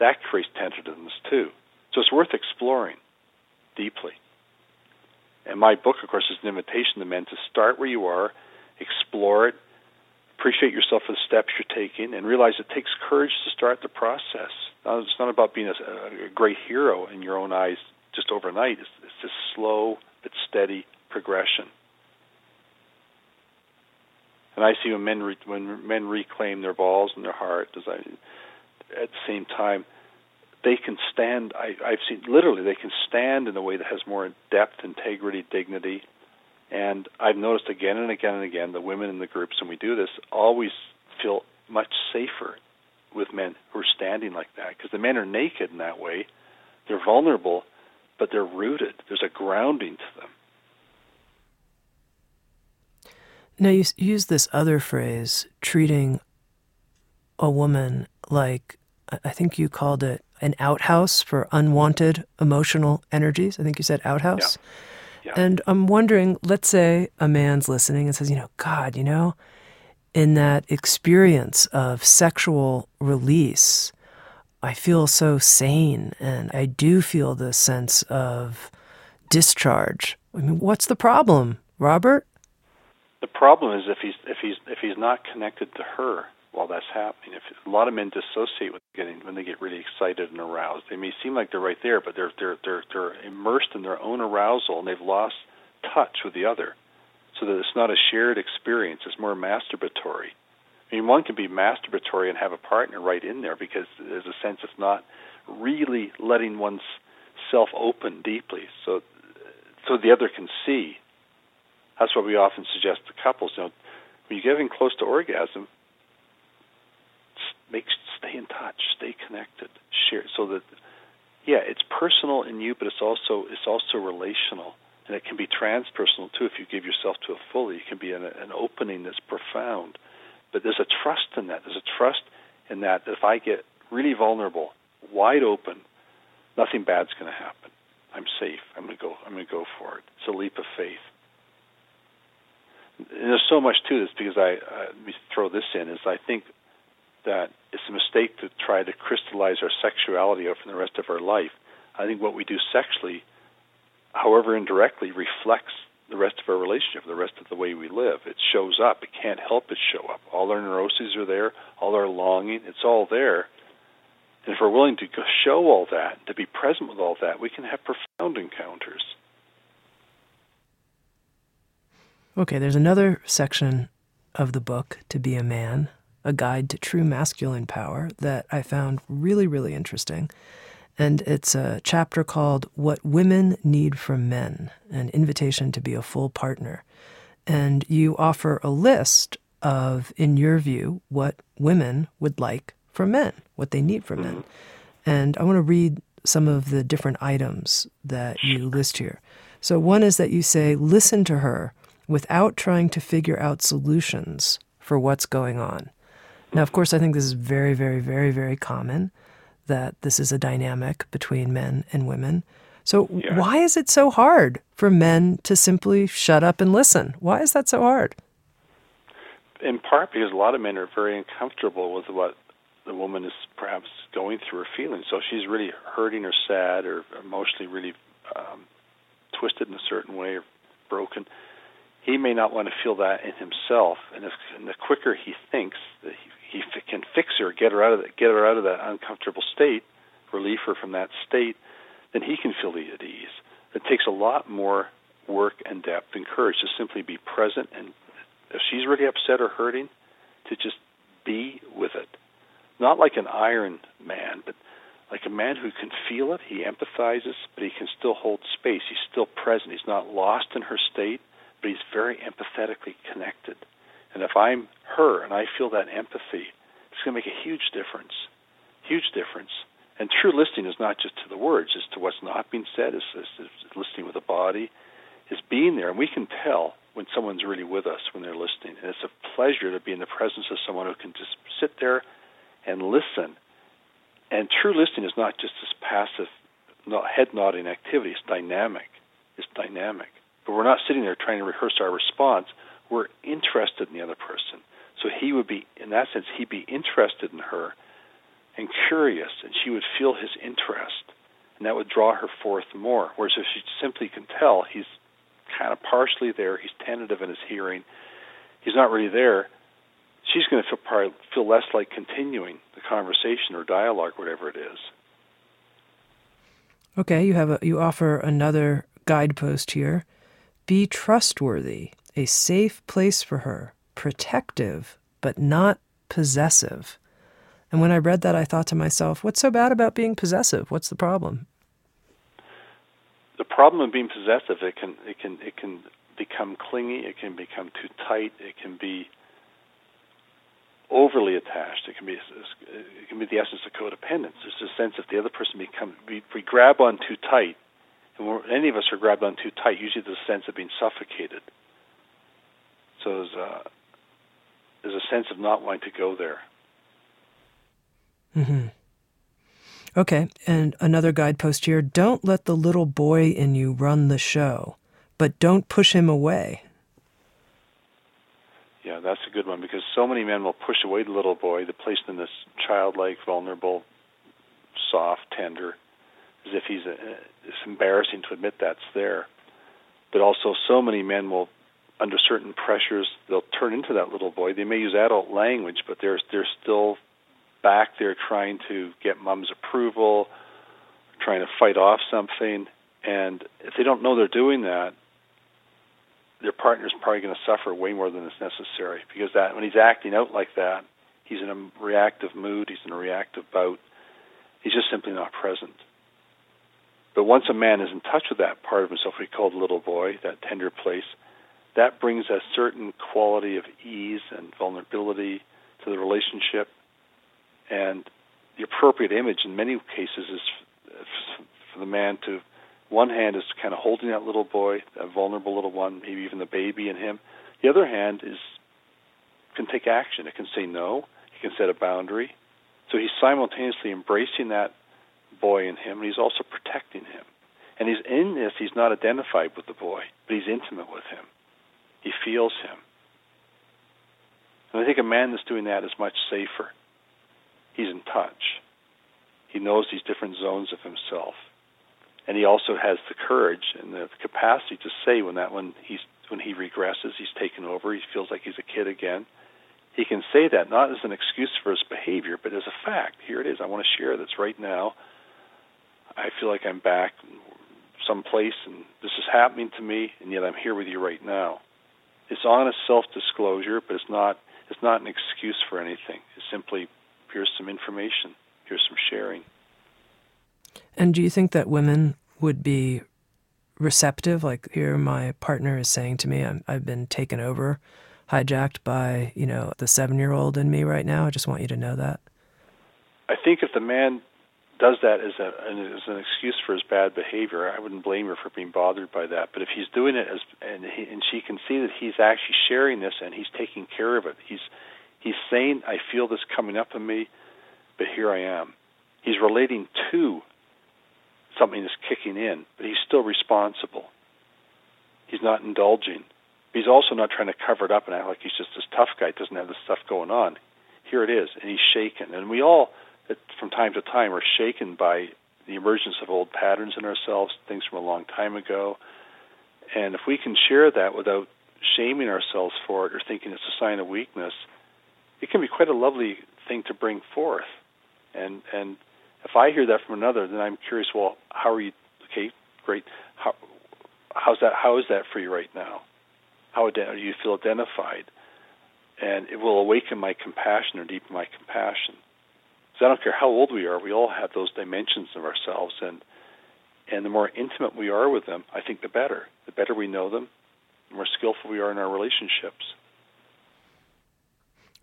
that creates tentativeness too. So it's worth exploring deeply. And my book, of course, is an invitation to men to start where you are, explore it, appreciate yourself for the steps you're taking, and realize it takes courage to start the process. It's not about being a, a great hero in your own eyes just overnight. It's, it's just slow but steady progression. And I see when men re- when men reclaim their balls and their heart, as I at the same time, they can stand. I, I've seen literally they can stand in a way that has more depth, integrity, dignity. And I've noticed again and again and again the women in the groups, and we do this, always feel much safer with men who are standing like that because the men are naked in that way. They're vulnerable, but they're rooted. There's a grounding to them. Now, you use this other phrase, treating a woman like I think you called it an outhouse for unwanted emotional energies. I think you said outhouse. Yeah. Yeah. And I'm wondering, let's say a man's listening and says, you know, God, you know, in that experience of sexual release, I feel so sane and I do feel the sense of discharge. I mean, what's the problem, Robert? The problem is if he's if he's if he's not connected to her while that's happening. If a lot of men dissociate with getting when they get really excited and aroused, they may seem like they're right there, but they're they're they're they're immersed in their own arousal and they've lost touch with the other, so that it's not a shared experience. It's more masturbatory. I mean, one can be masturbatory and have a partner right in there because there's a sense of not really letting one's self open deeply, so so the other can see. That's what we often suggest to couples. You know, when you're getting close to orgasm, make stay in touch, stay connected, share so that yeah, it's personal in you, but it's also it's also relational, and it can be transpersonal too if you give yourself to it fully. It can be an, an opening that's profound, but there's a trust in that. There's a trust in that if I get really vulnerable, wide open, nothing bad's going to happen. I'm safe. I'm going to go. I'm going to go for it. It's a leap of faith. And there's so much to this because I let me throw this in is I think that it's a mistake to try to crystallize our sexuality from the rest of our life. I think what we do sexually however indirectly, reflects the rest of our relationship, the rest of the way we live. It shows up. It can't help but show up. All our neuroses are there, all our longing, it's all there. And if we're willing to show all that, to be present with all that, we can have profound encounters. Okay, there's another section of the book, To Be a Man, a guide to true masculine power, that I found really, really interesting. And it's a chapter called What Women Need from Men An Invitation to Be a Full Partner. And you offer a list of, in your view, what women would like from men, what they need from men. And I want to read some of the different items that you list here. So, one is that you say, listen to her without trying to figure out solutions for what's going on. Now, of course, I think this is very, very, very, very common that this is a dynamic between men and women. So, yeah. why is it so hard for men to simply shut up and listen? Why is that so hard? In part because a lot of men are very uncomfortable with what the woman is perhaps going through or feeling. So she's really hurting or sad or emotionally really um, twisted in a certain way or broken. He may not want to feel that in himself, and, if, and the quicker he thinks that he, he can fix her, get her out of get her out of that uncomfortable state, relieve her from that state, then he can feel at ease. It takes a lot more work and depth and courage to simply be present and if she's really upset or hurting, to just be with it not like an iron man, but like a man who can feel it. He empathizes, but he can still hold space. He's still present. He's not lost in her state, but he's very empathetically connected. And if I'm her and I feel that empathy, it's going to make a huge difference. Huge difference. And true listening is not just to the words, it's to what's not being said, it's, it's, it's listening with the body, is being there. And we can tell when someone's really with us when they're listening. And it's a pleasure to be in the presence of someone who can just sit there and listen. And true listening is not just this passive head nodding activity, it's dynamic. It's dynamic. But we're not sitting there trying to rehearse our response. We're interested in the other person. So he would be, in that sense, he'd be interested in her and curious, and she would feel his interest, and that would draw her forth more. Whereas if she simply can tell he's kind of partially there, he's tentative in his hearing, he's not really there, she's going to feel, probably feel less like continuing the conversation or dialogue, whatever it is. Okay, you have a, you offer another guidepost here. Be trustworthy, a safe place for her, protective but not possessive. And when I read that, I thought to myself, what's so bad about being possessive? What's the problem? The problem of being possessive, it can it can it can become clingy, it can become too tight, it can be overly attached. It can be it can be the essence of codependence. There's a sense if the other person becomes we, we grab on too tight, and any of us are grabbed on too tight. Usually, there's a sense of being suffocated. So there's a there's a sense of not wanting to go there. Mm-hmm. Okay, and another guidepost here: Don't let the little boy in you run the show, but don't push him away. Yeah, that's a good one because so many men will push away the little boy, the place in this childlike, vulnerable, soft, tender, as if he's a, it's embarrassing to admit that's there. But also, so many men will, under certain pressures, they'll turn into that little boy. They may use adult language, but they're they're still back there trying to get mom's approval, trying to fight off something. And if they don't know they're doing that, their partner is probably going to suffer way more than is necessary because that when he's acting out like that, he's in a reactive mood, he's in a reactive bout. He's just simply not present. But once a man is in touch with that part of himself we call the little boy, that tender place, that brings a certain quality of ease and vulnerability to the relationship. And the appropriate image in many cases is for the man to one hand is kind of holding that little boy, that vulnerable little one, maybe even the baby in him. The other hand is can take action. It can say no. He can set a boundary. So he's simultaneously embracing that boy in him, and he's also protecting him. And he's in this. He's not identified with the boy, but he's intimate with him. He feels him. And I think a man that's doing that is much safer. He's in touch. He knows these different zones of himself and he also has the courage and the capacity to say when that when he's when he regresses, he's taken over, he feels like he's a kid again. He can say that not as an excuse for his behavior, but as a fact. Here it is. I want to share this right now. I feel like I'm back someplace and this is happening to me and yet I'm here with you right now. It's honest self disclosure, but it's not it's not an excuse for anything. It's simply here's some information, here's some sharing. And do you think that women would be receptive? Like here, my partner is saying to me, i have been taken over, hijacked by you know the seven-year-old in me right now. I just want you to know that. I think if the man does that as, a, as an excuse for his bad behavior, I wouldn't blame her for being bothered by that. But if he's doing it as and he, and she can see that he's actually sharing this and he's taking care of it, he's he's saying, "I feel this coming up in me, but here I am." He's relating to something is kicking in, but he's still responsible. He's not indulging. He's also not trying to cover it up and act like he's just this tough guy, doesn't have this stuff going on. Here it is, and he's shaken. And we all, from time to time, are shaken by the emergence of old patterns in ourselves, things from a long time ago. And if we can share that without shaming ourselves for it or thinking it's a sign of weakness, it can be quite a lovely thing to bring forth. And and if I hear that from another, then I'm curious. Well, how are you? Okay, great. How how's that? How is that for you right now? How do you feel identified? And it will awaken my compassion or deepen my compassion. So I don't care how old we are. We all have those dimensions of ourselves, and and the more intimate we are with them, I think the better. The better we know them, the more skillful we are in our relationships.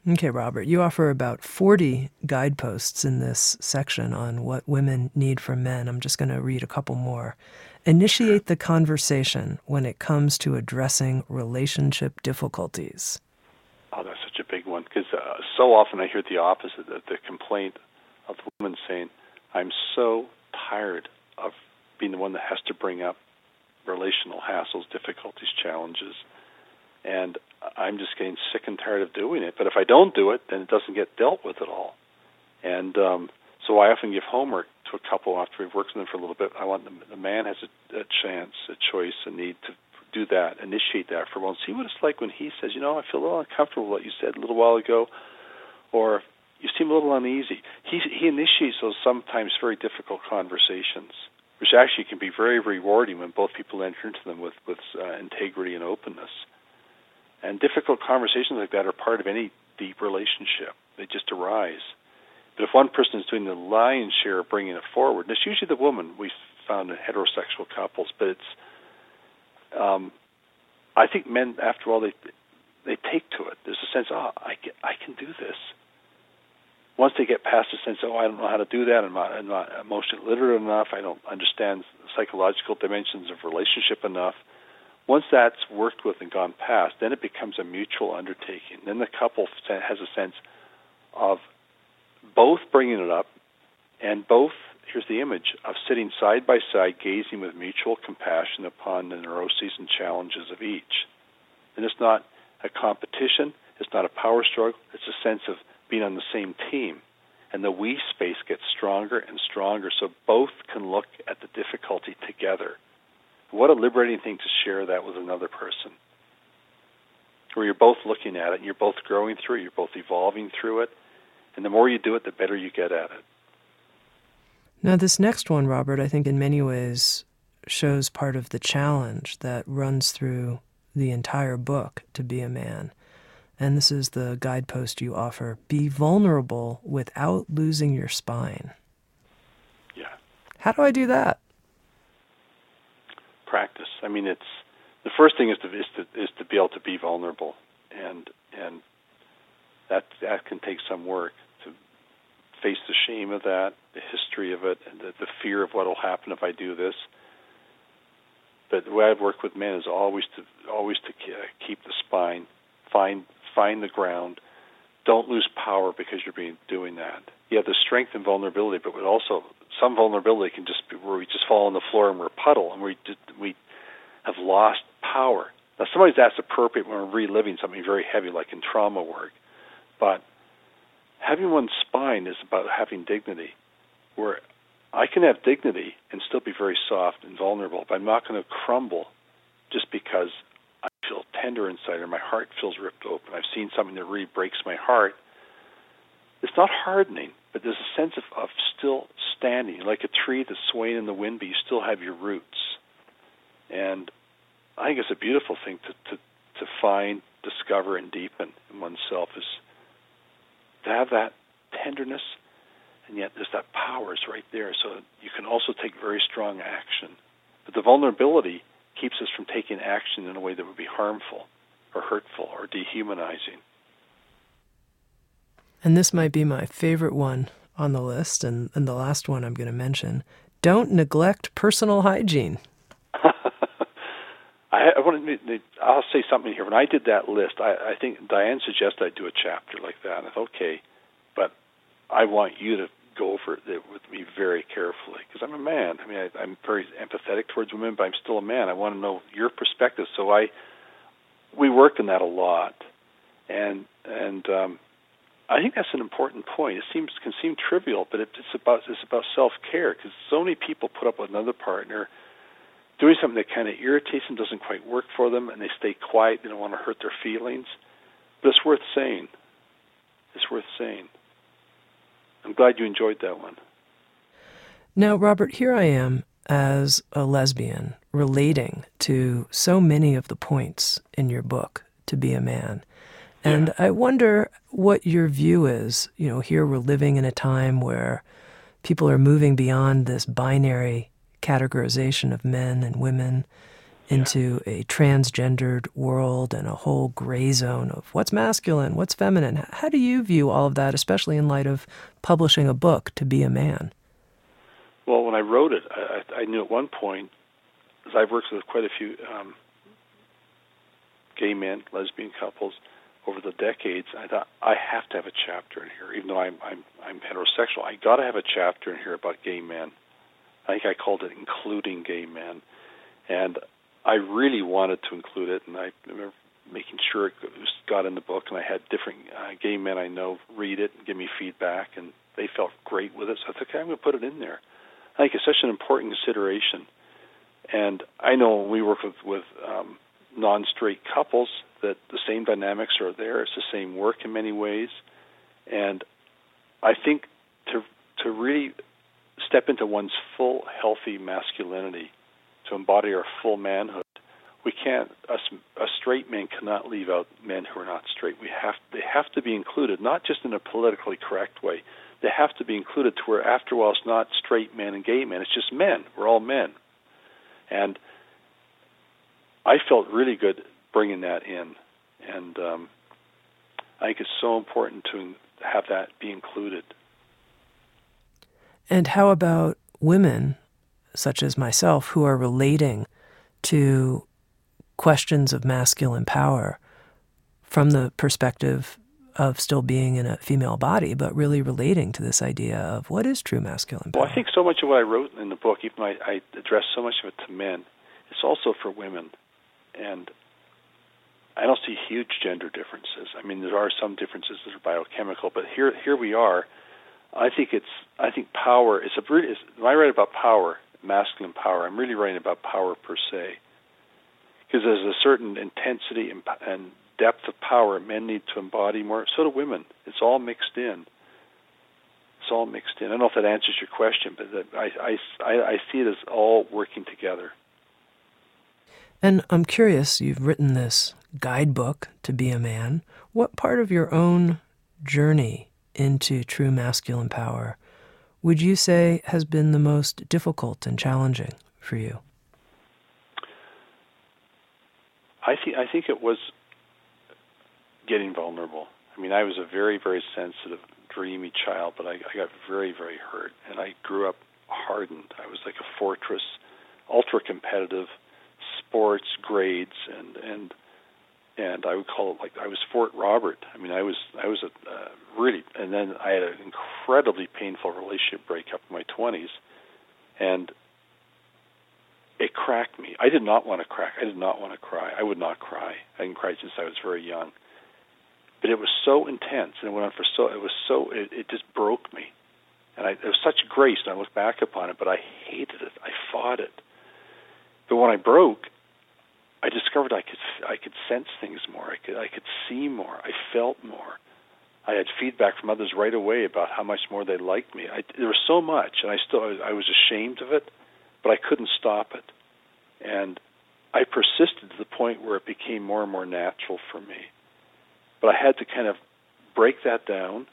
Okay, Robert, you offer about 40 guideposts in this section on what women need from men. I'm just going to read a couple more. Initiate the conversation when it comes to addressing relationship difficulties. Oh, that's such a big one because uh, so often I hear the opposite the, the complaint of the woman saying, I'm so tired of being the one that has to bring up relational hassles, difficulties, challenges and I'm just getting sick and tired of doing it. But if I don't do it, then it doesn't get dealt with at all. And um, so I often give homework to a couple after we've worked with them for a little bit. I want the, the man has a, a chance, a choice, a need to do that, initiate that for a while, and see what it's like when he says, you know, I feel a little uncomfortable with what you said a little while ago, or you seem a little uneasy. He he initiates those sometimes very difficult conversations, which actually can be very rewarding when both people enter into them with with uh, integrity and openness. And difficult conversations like that are part of any deep relationship. They just arise. But if one person is doing the lion's share of bringing it forward, and it's usually the woman we found in heterosexual couples, but it's, um, I think men, after all, they they take to it. There's a sense, oh, I can, I can do this. Once they get past the sense, oh, I don't know how to do that. I'm not, I'm not emotionally literate enough. I don't understand psychological dimensions of relationship enough once that's worked with and gone past, then it becomes a mutual undertaking. Then the couple has a sense of both bringing it up and both, here's the image, of sitting side by side, gazing with mutual compassion upon the neuroses and challenges of each. And it's not a competition, it's not a power struggle, it's a sense of being on the same team. And the we space gets stronger and stronger so both can look at the difficulty together what a liberating thing to share that with another person. Where you're both looking at it, and you're both growing through it, you're both evolving through it, and the more you do it, the better you get at it. Now, this next one, Robert, I think in many ways shows part of the challenge that runs through the entire book to be a man. And this is the guidepost you offer be vulnerable without losing your spine. Yeah. How do I do that? practice. I mean, it's the first thing is to is to is to be able to be vulnerable, and and that that can take some work to face the shame of that, the history of it, and the, the fear of what will happen if I do this. But the way I've worked with men is always to always to keep the spine, find find the ground. Don't lose power because you're being doing that. You have the strength and vulnerability, but also some vulnerability can just be where we just fall on the floor and we're a puddle and we just, we have lost power. Now, sometimes that's appropriate when we're reliving something very heavy, like in trauma work. But having one's spine is about having dignity, where I can have dignity and still be very soft and vulnerable, but I'm not going to crumble just because I feel tender inside or my heart feels ripped open. I've seen something that really breaks my heart. It's not hardening, but there's a sense of, of still standing, like a tree that's swaying in the wind, but you still have your roots. And I think it's a beautiful thing to, to, to find, discover, and deepen in oneself is to have that tenderness, and yet there's that power is right there. So you can also take very strong action. But the vulnerability keeps us from taking action in a way that would be harmful or hurtful or dehumanizing. And this might be my favorite one on the list, and, and the last one I'm going to mention. Don't neglect personal hygiene. (laughs) I, I want to. I'll say something here. When I did that list, I, I think Diane suggested I do a chapter like that. And I thought, okay, but I want you to go over it with me very carefully because I'm a man. I mean, I, I'm very empathetic towards women, but I'm still a man. I want to know your perspective. So I, we worked on that a lot, and and um, I think that's an important point. It seems can seem trivial, but it, it's about it's about self care because so many people put up with another partner doing something that kind of irritates them, doesn't quite work for them, and they stay quiet. They don't want to hurt their feelings. But it's worth saying. It's worth saying. I'm glad you enjoyed that one. Now, Robert, here I am as a lesbian relating to so many of the points in your book, To Be a Man. And yeah. I wonder what your view is. You know, here we're living in a time where people are moving beyond this binary categorization of men and women into yeah. a transgendered world and a whole gray zone of what's masculine, what's feminine. How do you view all of that, especially in light of publishing a book to be a man? Well, when I wrote it, I, I knew at one point, as I've worked with quite a few um, gay men, lesbian couples over the decades, I thought I have to have a chapter in here, even though I'm I'm, I'm heterosexual. I got to have a chapter in here about gay men I think I called it including gay men, and I really wanted to include it, and I remember making sure it got in the book, and I had different uh, gay men I know read it and give me feedback, and they felt great with it. So I thought, okay, I'm going to put it in there. I think it's such an important consideration, and I know we work with with um, non-straight couples that the same dynamics are there. It's the same work in many ways, and I think to to really step into one's full healthy masculinity, to embody our full manhood. We can't. Us straight man cannot leave out men who are not straight. We have. They have to be included, not just in a politically correct way. They have to be included to where, after a while, it's not straight men and gay men. It's just men. We're all men, and I felt really good bringing that in, and um, I think it's so important to have that be included. And how about women, such as myself, who are relating to questions of masculine power from the perspective of still being in a female body, but really relating to this idea of what is true masculine power? Well, I think so much of what I wrote in the book, even though I, I address so much of it to men, it's also for women. And I don't see huge gender differences. I mean, there are some differences that are biochemical, but here, here we are I think it's I think power is a is, when I write about power, masculine power, I'm really writing about power per se, because there's a certain intensity and, depth of power men need to embody more. So do women. It's all mixed in. It's all mixed in. I don't know if that answers your question, but I I I see it as all working together. And I'm curious. You've written this guidebook to be a man. What part of your own journey into true masculine power would you say has been the most difficult and challenging for you? I think I think it was getting vulnerable. I mean, I was a very very sensitive, dreamy child, but I, I got very very hurt, and I grew up hardened. I was like a fortress, ultra competitive, sports grades, and and and I would call it like I was Fort Robert. I mean, I was I was a uh, really, and then I had an incredibly painful relationship breakup in my twenties, and it cracked me. I did not want to crack. I did not want to cry. I would not cry. I didn't cry since I was very young, but it was so intense, and it went on for so. It was so. It, it just broke me, and I, it was such grace. And I look back upon it, but I hated it. I fought it. But when I broke, I discovered I could I could sense things more. I could I could see more. I felt more. I had feedback from others right away about how much more they liked me. I, there was so much, and I still I was ashamed of it, but I couldn't stop it, and I persisted to the point where it became more and more natural for me. But I had to kind of break that down,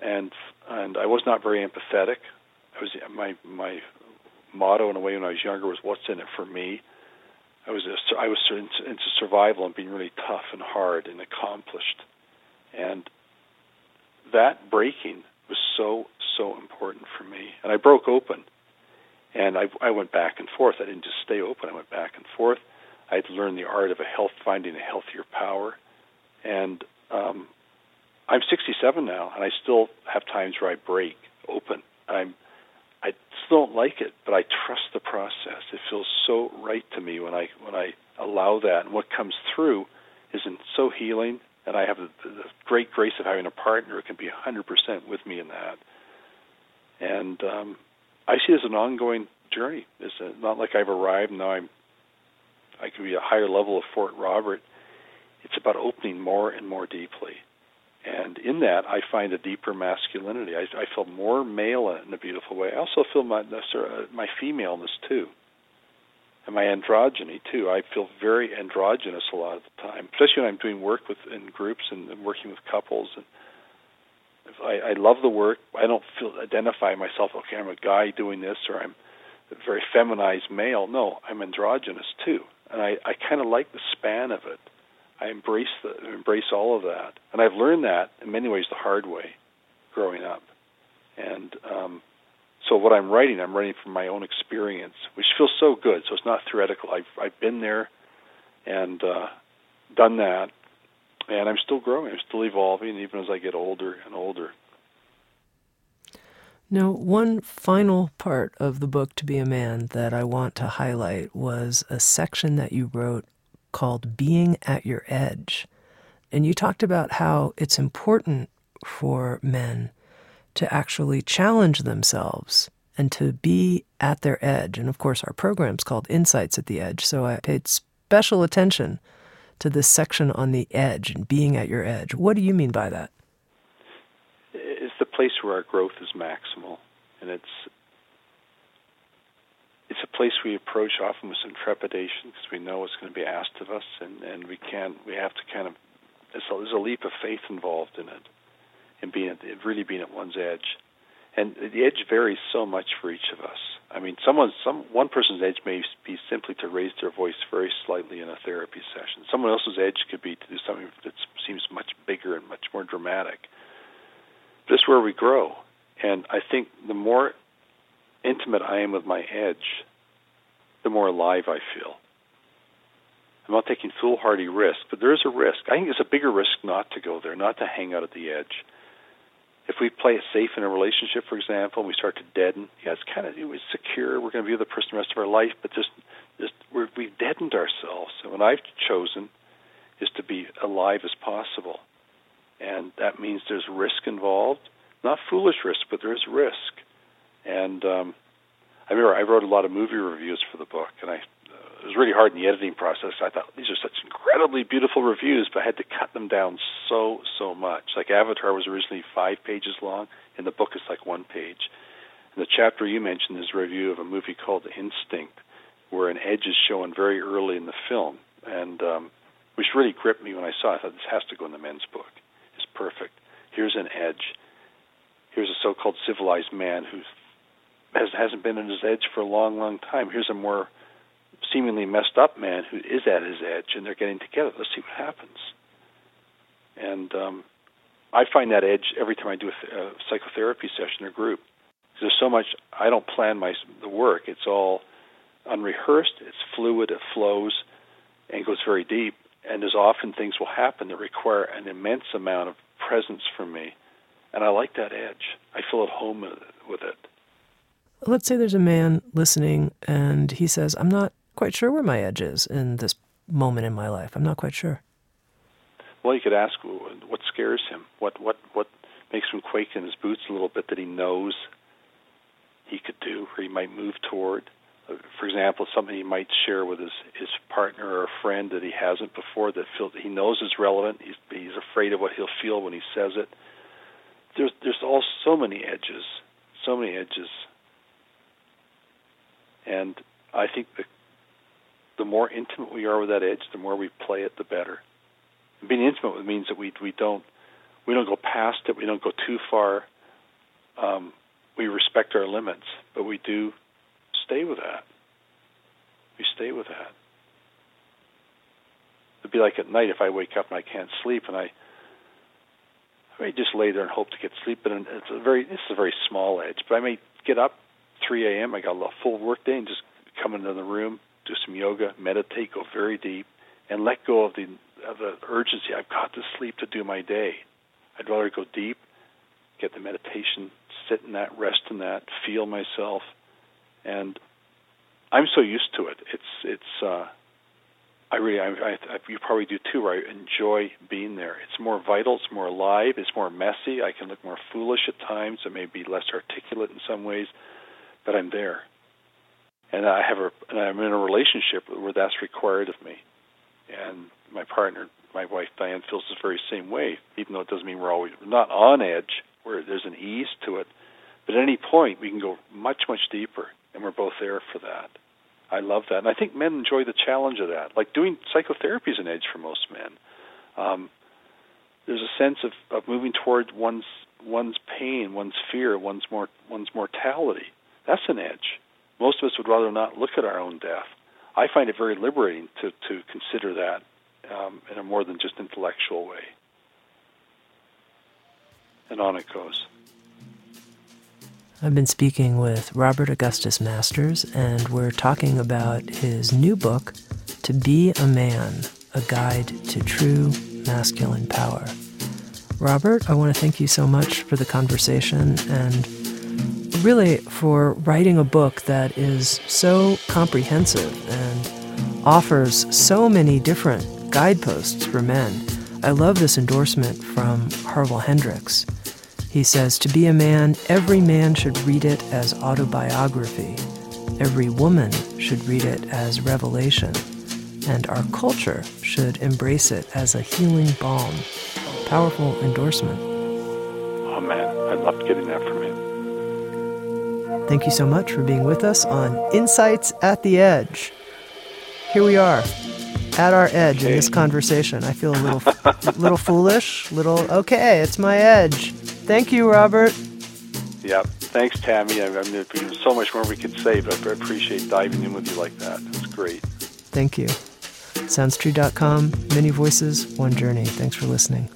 and and I was not very empathetic. I was my my motto in a way when I was younger was "What's in it for me." I was a, I was into, survival and being really tough and hard and accomplished, and that breaking was so so important for me. And I broke open, and I I went back and forth. I didn't just stay open. I went back and forth. I had to learn the art of a health, finding a healthier power, and um, I'm 67 now, and I still have times where I break open. I'm don't like it, but I trust the process. It feels so right to me when I when I allow that, and what comes through isn't so healing. And I have the, the great grace of having a partner who can be 100% with me in that. And um, I see it as an ongoing journey. It's not like I've arrived now. I'm I can be a higher level of Fort Robert. It's about opening more and more deeply and in that, I find a deeper masculinity. I, I feel more male in a beautiful way. I also feel my uh, my femaleness too, and my androgyny too. I feel very androgynous a lot of the time, especially when I'm doing work with in groups and, and working with couples. And I, I love the work. I don't feel identify myself. Okay, I'm a guy doing this, or I'm a very feminized male. No, I'm androgynous too, and I, I kind of like the span of it. I embrace the embrace all of that, and I've learned that in many ways the hard way, growing up, and um, so what I'm writing, I'm writing from my own experience, which feels so good. So it's not theoretical. I've I've been there, and uh, done that, and I'm still growing. I'm still evolving, even as I get older and older. Now, one final part of the book, To Be a Man, that I want to highlight was a section that you wrote called Being at Your Edge. And you talked about how it's important for men to actually challenge themselves and to be at their edge. And of course, our program's called Insights at the Edge. So I paid special attention to this section on the edge and being at your edge. What do you mean by that? It's the place where our growth is maximal. And it's it's a place we approach often with some trepidation because we know what's going to be asked of us, and and we can't. We have to kind of. There's a, there's a leap of faith involved in it, in being at, really being at one's edge, and the edge varies so much for each of us. I mean, someone, some one person's edge may be simply to raise their voice very slightly in a therapy session. Someone else's edge could be to do something that seems much bigger and much more dramatic. This is where we grow, and I think the more intimate I am with my edge, the more alive I feel. I'm not taking foolhardy risks, but there is a risk. I think it's a bigger risk not to go there, not to hang out at the edge. If we play it safe in a relationship, for example, and we start to deaden, yeah, it's kind of it's secure. We're going to be with the person the rest of our life, but just, just we're, we've deadened ourselves. And what I've chosen is to be alive as possible, and that means there's risk involved. Not foolish risk, but there's risk. And um, I remember I wrote a lot of movie reviews for the book, and I uh, it was really hard in the editing process. I thought these are such incredibly beautiful reviews, but I had to cut them down so so much. Like Avatar was originally five pages long, and the book is like one page. And the chapter you mentioned is a review of a movie called Instinct, where an edge is shown very early in the film, and um, which really gripped me when I saw it. I thought this has to go in the men's book. It's perfect. Here's an edge. Here's a so-called civilized man who's has, hasn't been at his edge for a long, long time. Here's a more seemingly messed up man who is at his edge, and they're getting together. Let's see what happens. And um, I find that edge every time I do a, th- a psychotherapy session or group. There's so much I don't plan my the work. It's all unrehearsed. It's fluid. It flows, and goes very deep. And there's often things will happen that require an immense amount of presence from me, and I like that edge. I feel at home with it let's say there's a man listening and he says, I'm not quite sure where my edge is in this moment in my life. I'm not quite sure. Well, you could ask what scares him, what what what makes him quake in his boots a little bit that he knows he could do or he might move toward. For example, something he might share with his his partner or a friend that he hasn't before that he knows is relevant. He's he's afraid of what he'll feel when he says it. There's there's all so many edges, so many edges, and I think the the more intimate we are with that edge, the more we play it, the better. being intimate with means that we we don't we don't go past it, we don't go too far. Um, we respect our limits, but we do stay with that. We stay with that. It'd be like at night if I wake up and I can't sleep, and I I may just lay there and hope to get sleep. But it's a very this is a very small edge. But I may get up 3 a.m. I got a full work day and just come into the room, do some yoga, meditate, go very deep, and let go of the of the urgency. I've got to sleep to do my day. I'd rather go deep, get the meditation, sit in that, rest in that, feel myself, and I'm so used to it. It's it's. uh I really, I, I, you probably do too. I enjoy being there. It's more vital. It's more alive. It's more messy. I can look more foolish at times. I may be less articulate in some ways, but I'm there and I have a and I'm in a relationship where that's required of me. And my partner, my wife Diane, feels the very same way, even though it doesn't mean we're always not on edge, where there's an ease to it. But at any point, we can go much, much deeper, and we're both there for that. I love that, and I think men enjoy the challenge of that. Like doing psychotherapy is an edge for most men. Um, there's a sense of, of moving towards one's one's pain, one's fear, one's more one's mortality. That's an edge most of us would rather not look at our own death. I find it very liberating to, to consider that um, in a more than just intellectual way. And on it goes. I've been speaking with Robert Augustus Masters, and we're talking about his new book, To Be a Man A Guide to True Masculine Power. Robert, I want to thank you so much for the conversation and really for writing a book that is so comprehensive and offers so many different guideposts for men. I love this endorsement from Harville Hendrix. He says, To be a man, every man should read it as autobiography. Every woman should read it as revelation. And our culture should embrace it as a healing balm. Powerful endorsement. Oh man, I loved getting that from him. Thank you so much for being with us on Insights at the Edge. Here we are, at our edge okay. in this conversation. I feel a little, (laughs) little foolish, little okay. It's my edge. Thank you, Robert. Yeah, thanks, Tami. I mean, there's so much more we could say, but I appreciate diving in with you like that. It's great. Thank you. SoundsTrue.com, many voices, one journey. Thanks for listening.